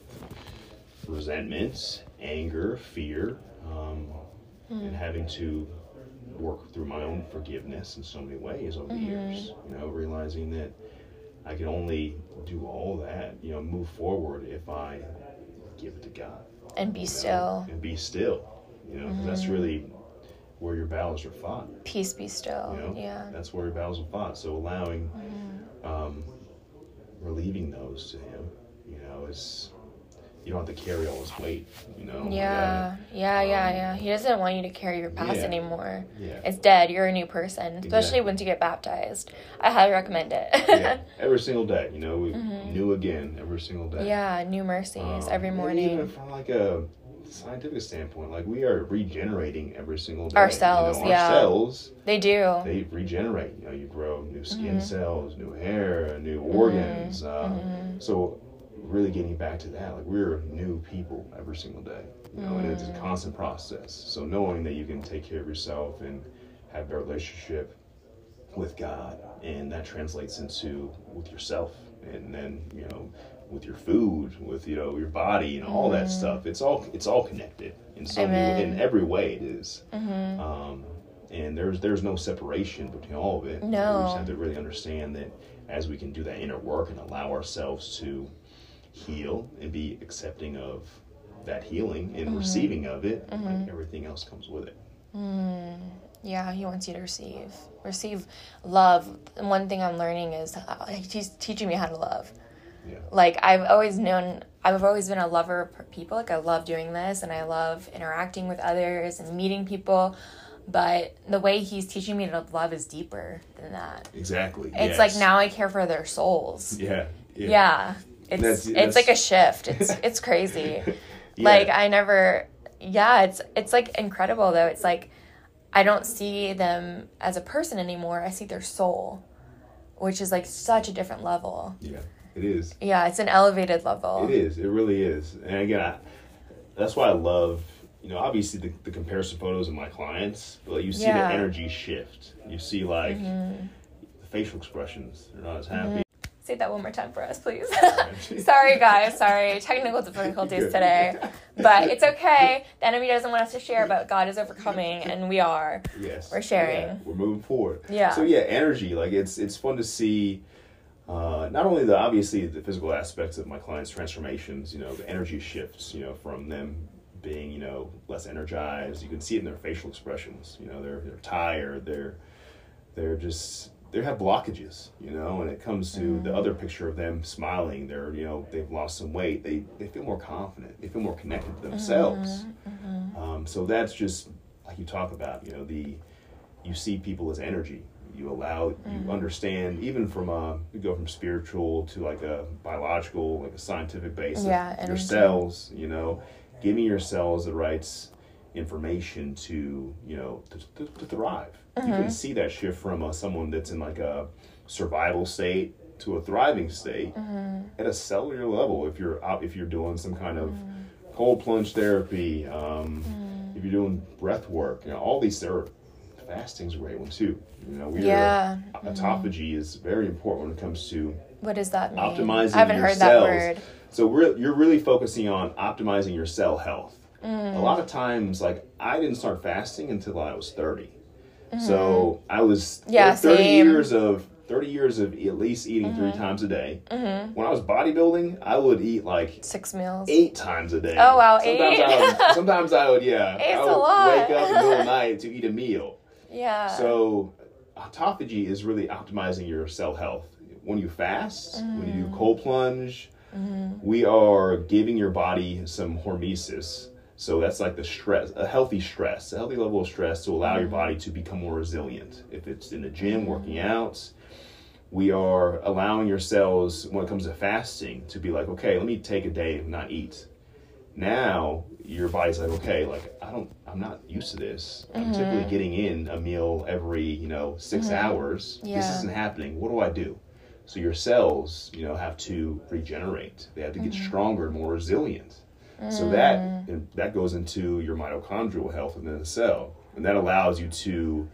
resentments, anger, fear, um, and having to work through my own forgiveness in so many ways over the years. You know, realizing that I can only do all that, you know, move forward if I give it to God. And be you know, still. And be still. You know, 'cause that's really where your battles are fought. Peace be still. You know, Yeah. that's where your battles are fought. So allowing, um, relieving those to Him, you know, is you don't have to carry all His weight. You know. Yeah, yeah, yeah, Um, yeah. He doesn't want you to carry your past yeah. anymore. Yeah. yeah. It's dead. You're a new person, especially Exactly. once you get baptized. I highly recommend it. yeah, *laughs* every single day. You know, Mhm. new again every single day. Yeah, new mercies Um, every morning. Even from like a scientific standpoint, like we are regenerating every single day. Our you know, our yeah. cells, They do. they regenerate. You know, you grow new skin Mhm. cells, new hair, new organs. Uh, Mhm. So, really getting back to that, like we're new people every single day. You know, and it's a Mm. constant process. So knowing that you can take care of yourself and have a relationship with God, and that translates into with yourself, and then you know with your food, with you know your body, and all that Mhm. stuff. It's all it's all connected in some Amen. in every way. It is. hmm Um, and there's there's no separation between all of it. We No. just have to really understand that as we can do that inner work and allow ourselves to heal and be accepting of that healing and Mhm. receiving of it, like Mhm. everything else comes with it. Mm, yeah, he wants you to receive, receive love. One thing I'm learning is uh, he's teaching me how to love. Yeah. Like I've always known, I've always been a lover of people. Like I love doing this, and I love interacting with others and meeting people. But the way he's teaching me to love is deeper than that. Exactly. It's yes. like now I care for their souls. Yeah. Yeah, Yeah. It's That's- it's like a shift. It's *laughs* it's crazy. Yeah. Like I never yeah, it's it's like incredible though. It's like I don't see them as a person anymore. I see their soul, which is like such a different level. yeah. It is. Yeah, it's an elevated level. It is. It really is. And again, I, that's why I love, you know, obviously the, the comparison photos of my clients, but you see Yeah. the energy shift. You see like Mhm. the facial expressions. They're not as happy. Say that one more time for us, please. *laughs* *laughs* sorry, guys. Sorry, technical difficulties today, but it's okay. The enemy doesn't want us to share, but God is overcoming, and we are. Yes. We're sharing. Yeah, we're moving forward. Yeah. So yeah, energy. Like it's it's fun to see. Uh, not only the obviously the physical aspects of my clients' transformations, you know, the energy shifts, you know, from them being, you know, less energized. You can see it in their facial expressions. You know, they're they're tired. They're they're just they have blockages. You know, and it comes to the mm-hmm. other picture of them smiling. They're you know they've lost some weight. They they feel more confident. They feel more connected to mm-hmm. themselves. Mm-hmm. Um, so that's just like you talk about. You know, the you see people as energy. You allow, you understand, even from a, you go from spiritual to like a biological, like a scientific basis. Yeah, Your cells, you know, giving your cells the right information to, you know, to, to, to thrive. You Mm-hmm. can see that shift from uh, someone that's in like a survival state to a thriving state Mm-hmm. at a cellular level. If you're out, if you're doing some kind of Mm-hmm. cold plunge therapy, um, if you're doing breath work, you know, all these there. Fasting's a great one too. You know, we Yeah. are, autophagy is very important when it comes to What does that mean? optimizing I haven't your heard cells. that word. So we're, you're really focusing on optimizing your cell health. Mm. A lot of times, like I didn't start fasting until I was 30. Mm-hmm. So I was Yeah, 30 same. years of 30 years of at least eating three times a day. Mm-hmm. When I was bodybuilding, I would eat like Six meals. eight times a day. Oh, wow, Sometimes eight? I would, *laughs* sometimes I would, yeah. Eight's I a would lot. wake up in the middle of the *laughs* night to eat a meal. Yeah. So, autophagy is really optimizing your cell health. When you fast, when you Mm. do cold plunge, Mm-hmm. we are giving your body some hormesis. So that's like the stress, a healthy stress, a healthy level of stress to allow Mm-hmm. your body to become more resilient. If it's in the gym, working out, we are allowing your cells, when it comes to fasting, to be like, okay, let me take a day and not eat. Now your body's like, okay, like I don't, I'm not used to this. I'm Mm-hmm. typically getting in a meal every, you know, 6 hours. This isn't happening. What do I do? So your cells, you know, have to regenerate. They have to get Mm-hmm. stronger and more resilient. So that that goes into your mitochondrial health within the cell, and that allows you to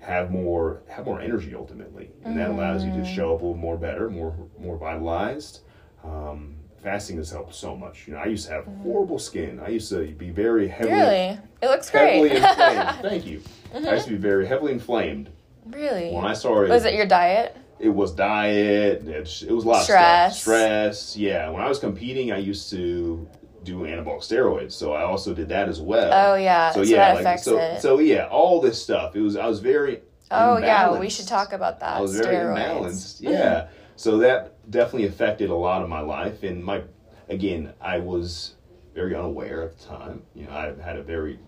have more have more energy ultimately, and that allows you to Mm-hmm. show up a little more better, more more vitalized. Um, fasting has helped so much. You know, I used to have horrible skin. I used to be very heavily Mm-hmm. really? It looks heavily great. *laughs* inflamed. Thank you. I used to be very heavily inflamed really? when I started. Was it your diet? it was diet. It, it was a lot Stress. Stress. Yeah. When I was competing, I used to do anabolic steroids, so I also did that as well. Oh yeah. So So, yeah, that like affects so. it. So yeah, all this stuff. It was. I was very. oh yeah, we should talk about that. I was very Steroids. imbalanced. Yeah. so that definitely affected a lot of my life, and my again, I was very unaware at the time. You know, I had a very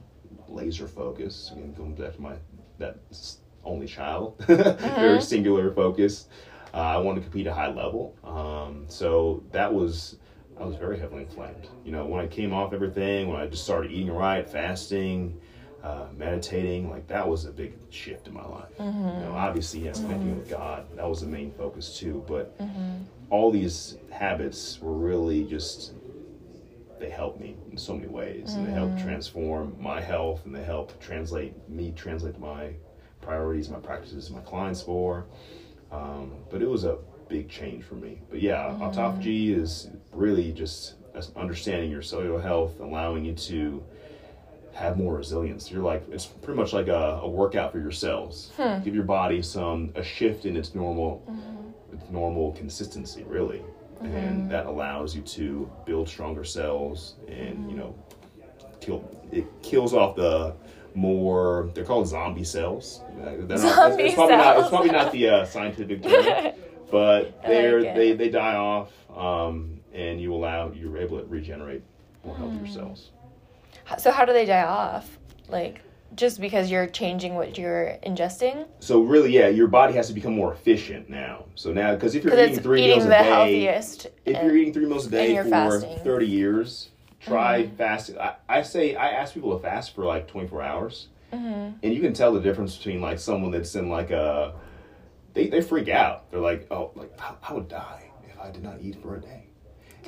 laser focus. Again, going back to my that only child, *laughs* very singular focus. Uh, I wanted to compete at a high level, um, so that was. I was very heavily inflamed. You know, when I came off everything, when I just started eating right, fasting, uh, meditating, like that was a big shift in my life. You mm-hmm. know, obviously, yes, mm-hmm. connecting with God, that was the main focus too. But mm-hmm. all these habits were really just they helped me in so many ways, and they helped transform my health, and they helped translate me translate my priorities, my practices, my clients for. Um, but it was a big change for me. But yeah, autophagy is really just understanding your cellular health, allowing you to have more resilience. You're like it's pretty much like a, a workout for your cells. Give your body some a shift in its normal its normal consistency, really, and that allows you to build stronger cells and you know kill it kills off the more they're called zombie cells. Uh, they're not- Zombie it's, probably not it's probably not the uh, scientific term, *laughs* but they're like they they die off, um, and you allow you're able to regenerate more healthier cells. So how do they die off? Like just because you're changing what you're ingesting? So really, yeah, your body has to become more efficient now. So now, because if you're eating three eating meals a day, healthiest. if and- you're eating three meals a day for fasting. Mm-hmm. 30 years, try fasting. I, I say, I ask people to fast for like 24 hours. Mm-hmm. And you can tell the difference between like someone that's in like a, they, they freak out. They're like, oh, like I, I would die if I did not eat for a day.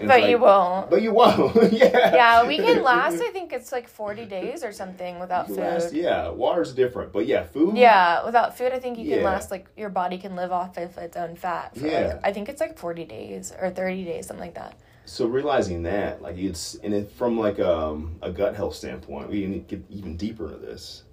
But it's you won't. But you won't. *laughs* yeah. Yeah, we can last. I think it's like forty days or something without food. last- yeah, water's different. But yeah, food. Yeah, without food, I think you can last like your body can live off of its own fat. For Yeah. like, I think it's like forty days or thirty days, something like that. so realizing that like it's and it from like um, a gut health standpoint we need to get even deeper into this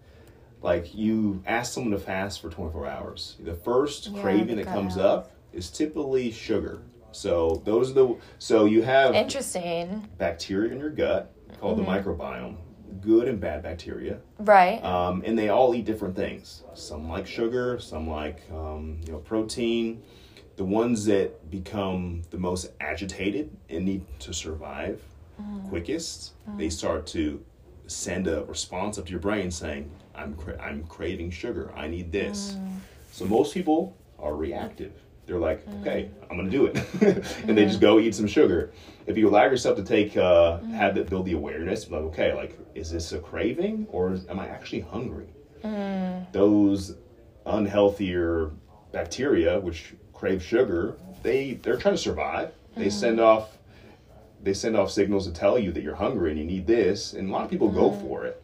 like you ask someone to fast for 24 hours the first Yeah, craving that comes up is typically sugar so those are the so you have Interesting, bacteria in your gut called Mm-hmm. the microbiome good and bad bacteria right? um, and they all eat different things. Some like sugar, some like um, you know protein. The ones that become the most agitated and need to survive quickest, they start to send a response up to your brain saying, "I'm cra- I'm craving sugar. I need this." So most people are reactive. They're like, mm. "Okay, I'm gonna do it," *laughs* and they just mm-hmm. go eat some sugar. If you allow yourself to take uh, mm. have that build the awareness, like, okay, like, is this a craving or am I actually hungry? Mm. Those unhealthier bacteria, which crave sugar, they they're trying to survive. They send off they send off signals to tell you that you're hungry and you need this, and a lot of people go for it.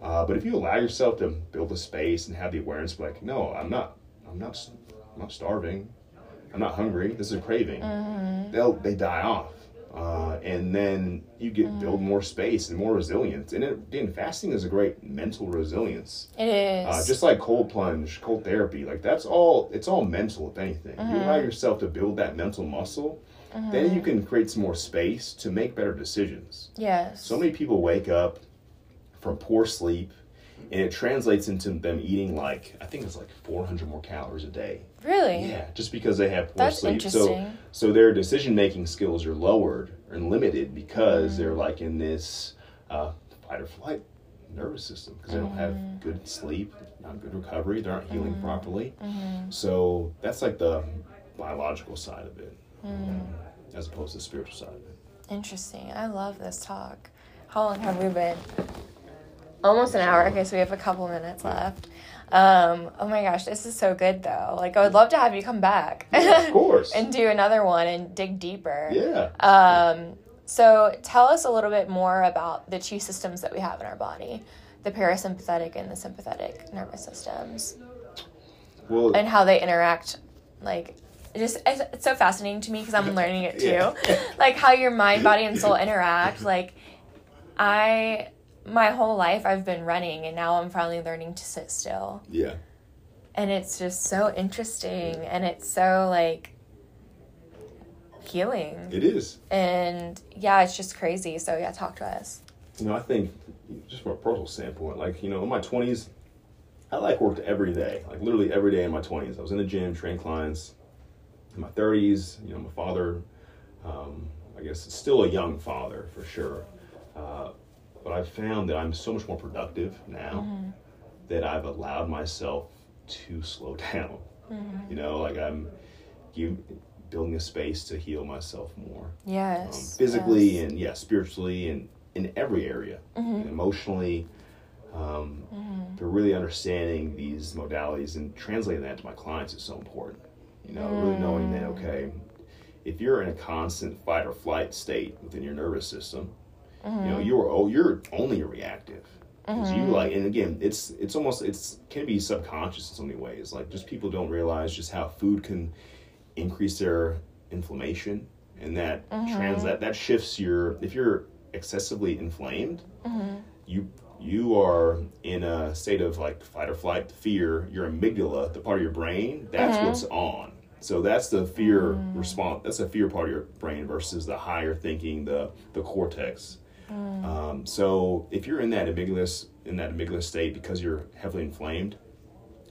Uh, but if you allow yourself to build a space and have the awareness, like, no, I'm not, I'm not, I'm not starving, I'm not hungry. This is a craving. They'll they die off, uh, and then you get build more space and more resilience. And it, again, fasting is a great mental resilience. It is. Uh, just like cold plunge, cold therapy, like that's all. It's all mental, if anything. You allow yourself to build that mental muscle, then you can create some more space to make better decisions. yes. So many people wake up from poor sleep, and it translates into them eating like I think it's like 400 more calories a day. Really. Yeah, just because they have poor That's sleep. So so their decision making skills are lowered and limited because Mm. they're like in this uh, fight or flight nervous system because they don't Mm. have good sleep, not good recovery, they aren't healing properly. Mm-hmm. So that's like the biological side of it, Mm. as opposed to the spiritual side of it. Interesting. I love this talk. How long have we been? Almost an hour. Okay, so we have a couple minutes left. Um, oh my gosh, this is so good though. Like I would love to have you come back of *laughs* course. and do another one and dig deeper. yeah. Um, so tell us a little bit more about the two systems that we have in our body, the parasympathetic and the sympathetic nervous systems, well, and how they interact. Like, it just it's, it's so fascinating to me because I'm learning it *laughs* too. Yeah. like how your mind, body, and soul *laughs* interact. Like, I my whole life I've been running, and now I'm finally learning to sit still. yeah. and it's just so interesting and it's so like healing It is. and yeah it's just crazy so yeah talk to us You know, I think just from a personal standpoint, like you know, in my twenties, I like worked every day, like literally every day in my twenties. I was in the gym, training clients. In my thirties, you know, my father, um, I guess, still a young father for sure. Uh, but I've found that I'm so much more productive now mm-hmm. that I've allowed myself to slow *laughs* down. Mm-hmm. You know, like I'm give, building a space to heal myself more um, yes physically yes. and yeah, spiritually and in every area, mm-hmm. and emotionally. Um, But really understanding these modalities and translating that to my clients is so important. You know, really knowing that mm. okay, if you're in a constant fight or flight state within your nervous system, you know mm-hmm. you're oh you're only reactive. 'Cause you mm-hmm. like, and again, it's it's almost it's can be subconscious in so many ways. Like just people don't realize just how food can increase their inflammation, and that trans mm-hmm. that that shifts your if you're excessively inflamed, you you are in a state of like fight or flight, fear. Your amygdala, the part of your brain, that's what's on. So that's the fear response. That's a fear part of your brain versus the higher thinking, the the cortex. Um, so if you're in that amygdala in that amygdala state because you're heavily inflamed,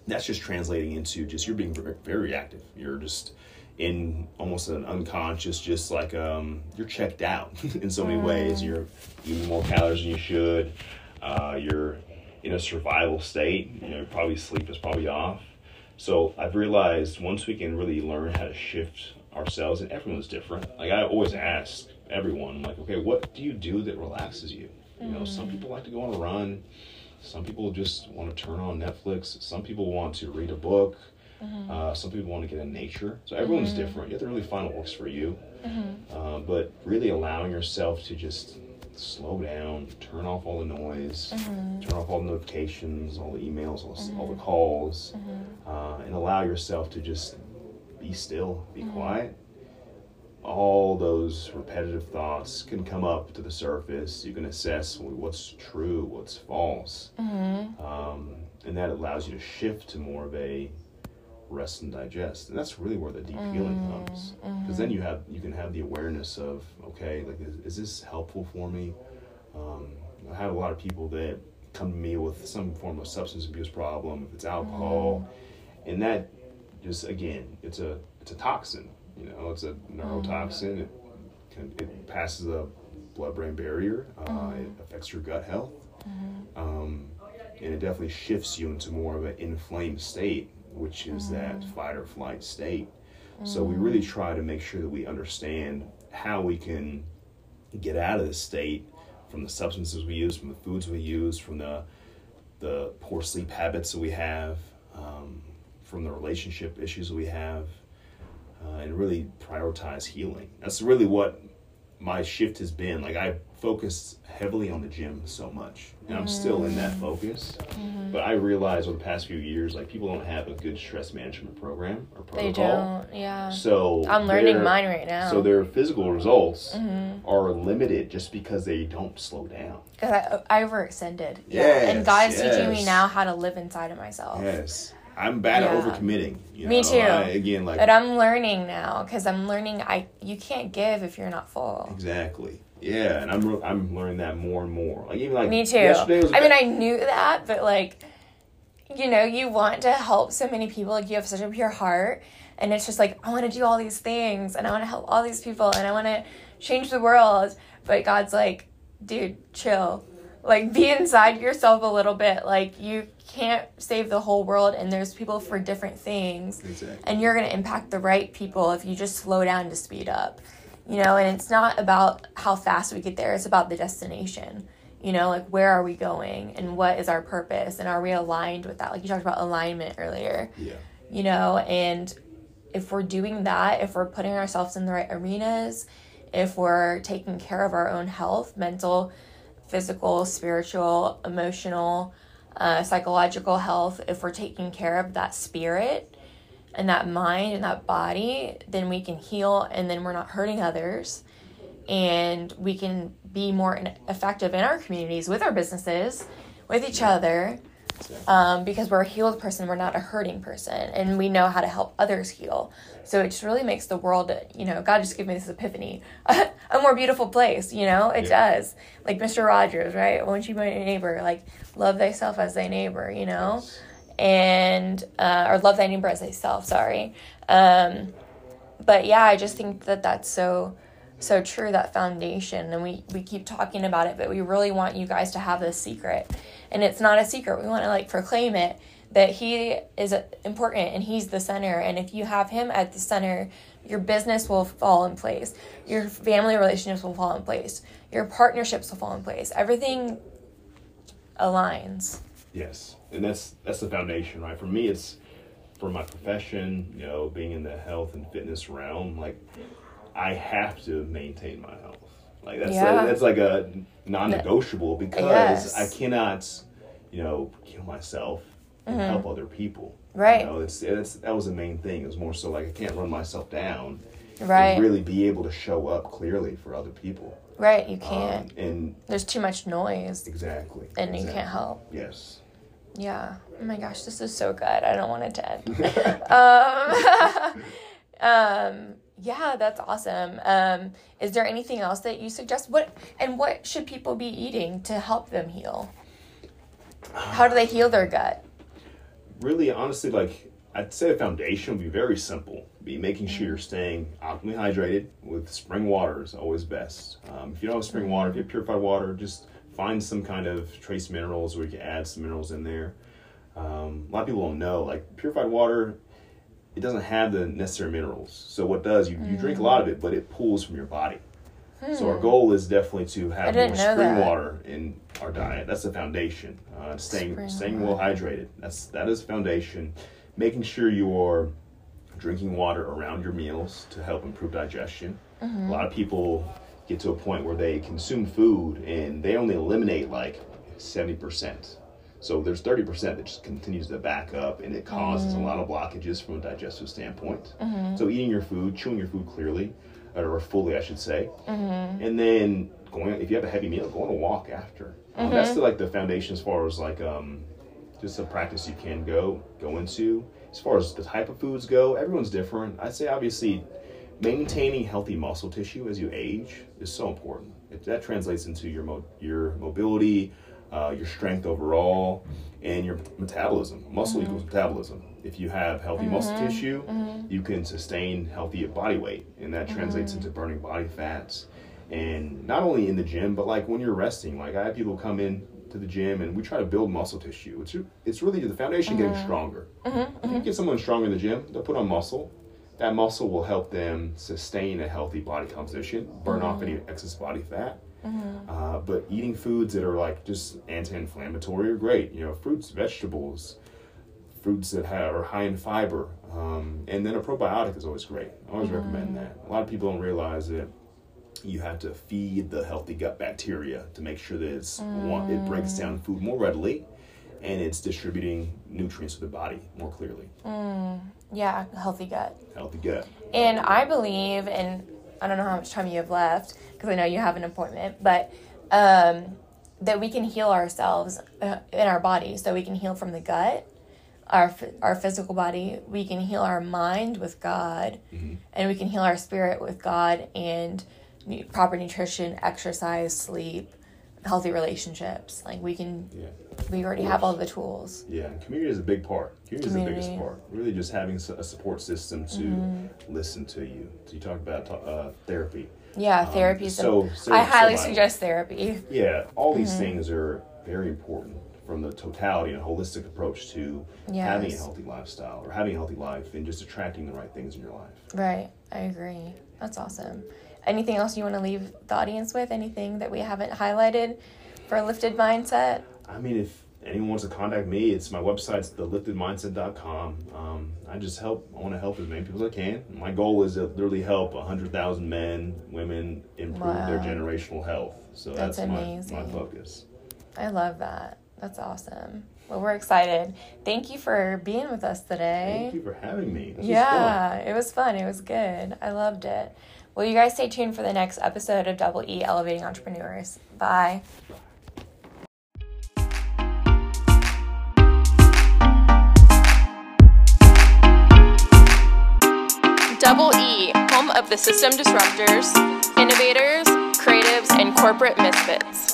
that's just translating into just you're being very, very reactive. You're just in almost an unconscious, just like um, you're checked out *laughs* in so many ways. You're eating more calories than you should. Uh, you're in a survival state. You know, probably sleep is probably off. So I've realized once we can really learn how to shift ourselves, and everyone's different. Like I always ask everyone, like, okay, what do you do that relaxes you? You know, some mm. people like to go on a run. Some people just want to turn on Netflix. Some people want to read a book. Mm-hmm. Uh, some people want to get in nature. So everyone's mm-hmm. different. You have to really find what works for you. Mm-hmm. Uh, but really allowing yourself to just slow down, turn off all the noise, turn off all the notifications, all the emails, all, all the calls, uh, and allow yourself to just be still, be quiet. All those repetitive thoughts can come up to the surface. You can assess what's true, what's false, um, and that allows you to shift to more of a rest and digest. And that's really where the deep healing comes. Because then you have you can have the awareness of okay like is, is this helpful for me? Um, i have a lot of people that come to me with some form of substance abuse problem if it's alcohol. And that just again it's a it's a toxin you know it's a neurotoxin. It can it passes the blood brain barrier uh, it affects your gut health. Um, and it definitely shifts you into more of an inflamed state which is that fight or flight state. So we really try to make sure that we understand how we can get out of this state from the substances we use, from the foods we use, from the the poor sleep habits that we have, um, from the relationship issues that we have, uh, and really prioritize healing. That's really what my shift has been. Like I focused heavily on the gym so much, and I'm still in that focus. But I realized over the past few years, like people don't have a good stress management program or protocol. they don't yeah So i'm learning mine right now So their physical results Mm-hmm. are limited just because they don't slow down. because I, I overextended yeah and Yes, god's teaching me now how to live inside of myself Yes, I'm bad Yeah. at overcommitting. You Me know? too. I, again, like But I'm learning now because I'm learning. I you can't give if you're not full. exactly. Yeah, and I'm re- I'm learning that more and more. Like even like Me too. Yesterday was I mean, I knew that, but like, you know, you want to help so many people. Like, you have such a pure heart, and it's just like I want to do all these things, and I want to help all these people, and I want to change the world. But God's like, dude, chill. Like, be inside yourself a little bit. Like, you can't save the whole world, and there's people for different things. Exactly. and you're going to impact the right people if you just slow down to speed up you know and it's not about how fast we get there it's about the destination you know like where are we going and what is our purpose and are we aligned with that like you talked about alignment earlier yeah, you know and if we're doing that if we're putting ourselves in the right arenas if we're taking care of our own health mental physical spiritual emotional uh, psychological health if we're taking care of that spirit and that mind and that body then we can heal and then we're not hurting others and we can be more effective in our communities with our businesses with each other. Um, because we're a healed person, we're not a hurting person, and we know how to help others heal. So it just really makes the world, you know, God just gave me this epiphany, *laughs* a more beautiful place. You know, it Yeah. does. Like Mr. Rogers, right? Once you meet your neighbor, like love thyself as thy neighbor. You know, Yes. and uh, or love thy neighbor as thyself. Sorry. Um, but yeah, I just think that that's so so true that foundation and we we keep talking about it but we really want you guys to have this secret and it's not a secret we want to like proclaim it that he is important and he's the center and if you have him at the center your business will fall in place your family relationships will fall in place your partnerships will fall in place everything aligns Yes, and that's that's the foundation, right? For me, it's for my profession, you know, being in the health and fitness realm. Like, I have to maintain my health. Like that's Yeah. that's like a non-negotiable because Yes. I cannot, you know, kill myself and help other people. Mm-hmm. Right. You know, it's, it's that was the main thing. It was more so like I can't run myself down. right And really be able to show up clearly for other people. right you Um, can't and there's too much noise exactly. and you can't help Yes. Yeah. Oh my gosh, this is so good. I don't want it to end. *laughs* *laughs* um, *laughs* um, yeah, that's awesome. Um, is there anything else that you suggest? What and what should people be eating to help them heal? How do they heal their gut? really honestly like i'd say the foundation would be very simple be making sure Mm. you're staying optimally hydrated with spring water is always best um, if you don't have spring water if you have purified water just find some kind of trace minerals where you can add some minerals in there um, a lot of people don't know like purified water it doesn't have the necessary minerals so what does you, you drink a lot of it but it pulls from your body so our goal is definitely to have Hmm. more spring that. water in our diet. That's the foundation. Uh, staying Spring staying well hydrated. That's that is foundation. Making sure you're drinking water around your meals to help improve digestion. Mm-hmm. A lot of people get to a point where they consume food and they only eliminate like seventy percent. So there's thirty percent that just continues to back up, and it causes a lot of blockages from a digestive standpoint. So eating your food, chewing your food clearly, or fully, I should say, and then going if you have a heavy meal, go on a walk after. Um, that's the, like the foundation as far as like um, just a practice you can go go into. As far as the type of foods go, everyone's different. I'd say obviously maintaining healthy muscle tissue as you age is so important. If that translates into your mo- your mobility, uh, your strength overall, mm-hmm. and your metabolism. Muscle mm-hmm. equals metabolism. If you have healthy muscle mm-hmm. tissue, you can sustain healthy body weight, and that translates into burning body fats. And not only in the gym, but like when you're resting. Like I have people come in to the gym, and we try to build muscle tissue. It's it's really the foundation getting stronger. If you get someone stronger in the gym, they'll put on muscle. That muscle will help them sustain a healthy body composition, burn off any excess body fat. Uh, but eating foods that are like just anti-inflammatory are great. You know, fruits, vegetables, fruits that have, are high in fiber, um, and then a probiotic is always great. I always recommend that. A lot of people don't realize that you have to feed the healthy gut bacteria to make sure that it's one, it breaks down food more readily, and it's distributing nutrients to the body more clearly. Yeah, healthy gut. Healthy gut. And I believe, and I don't know how much time you have left because I know you have an appointment, but um, that we can heal ourselves uh, in our body. So we can heal from the gut, our our physical body. We can heal our mind with God, and we can heal our spirit with God and proper nutrition, exercise, sleep, healthy relationships. Like we can, Yeah. we already have all the tools. Yeah, and community is a big part. Community, is the biggest part. Really, just having a support system to listen to you. So you talked about uh, therapy. Yeah, Um, therapy. is so- so- I highly suggest therapy. Yeah, all these Mm-hmm. things are very important from the totality and holistic approach to having a healthy lifestyle or having a healthy life and just attracting the right things in your life. Right. I agree. That's awesome. Anything else you want to leave the audience with? Anything that we haven't highlighted for a lifted mindset? I mean, if anyone wants to contact me, it's my website's theliftedmindset.com. Um, I just help, I want to help as many people as I can. My goal is to literally help 100,000 men, women improve their generational health. So That's that's, my, amazing. my focus. I love that. That's awesome. Well, we're excited. Thank you for being with us today. Thank you for having me. This was yeah, it was fun. It was good. I loved it. Will you guys stay tuned for the next episode of Double E Elevating Entrepreneurs? Bye. Double E, home of the system disruptors, innovators, creatives, and corporate misfits.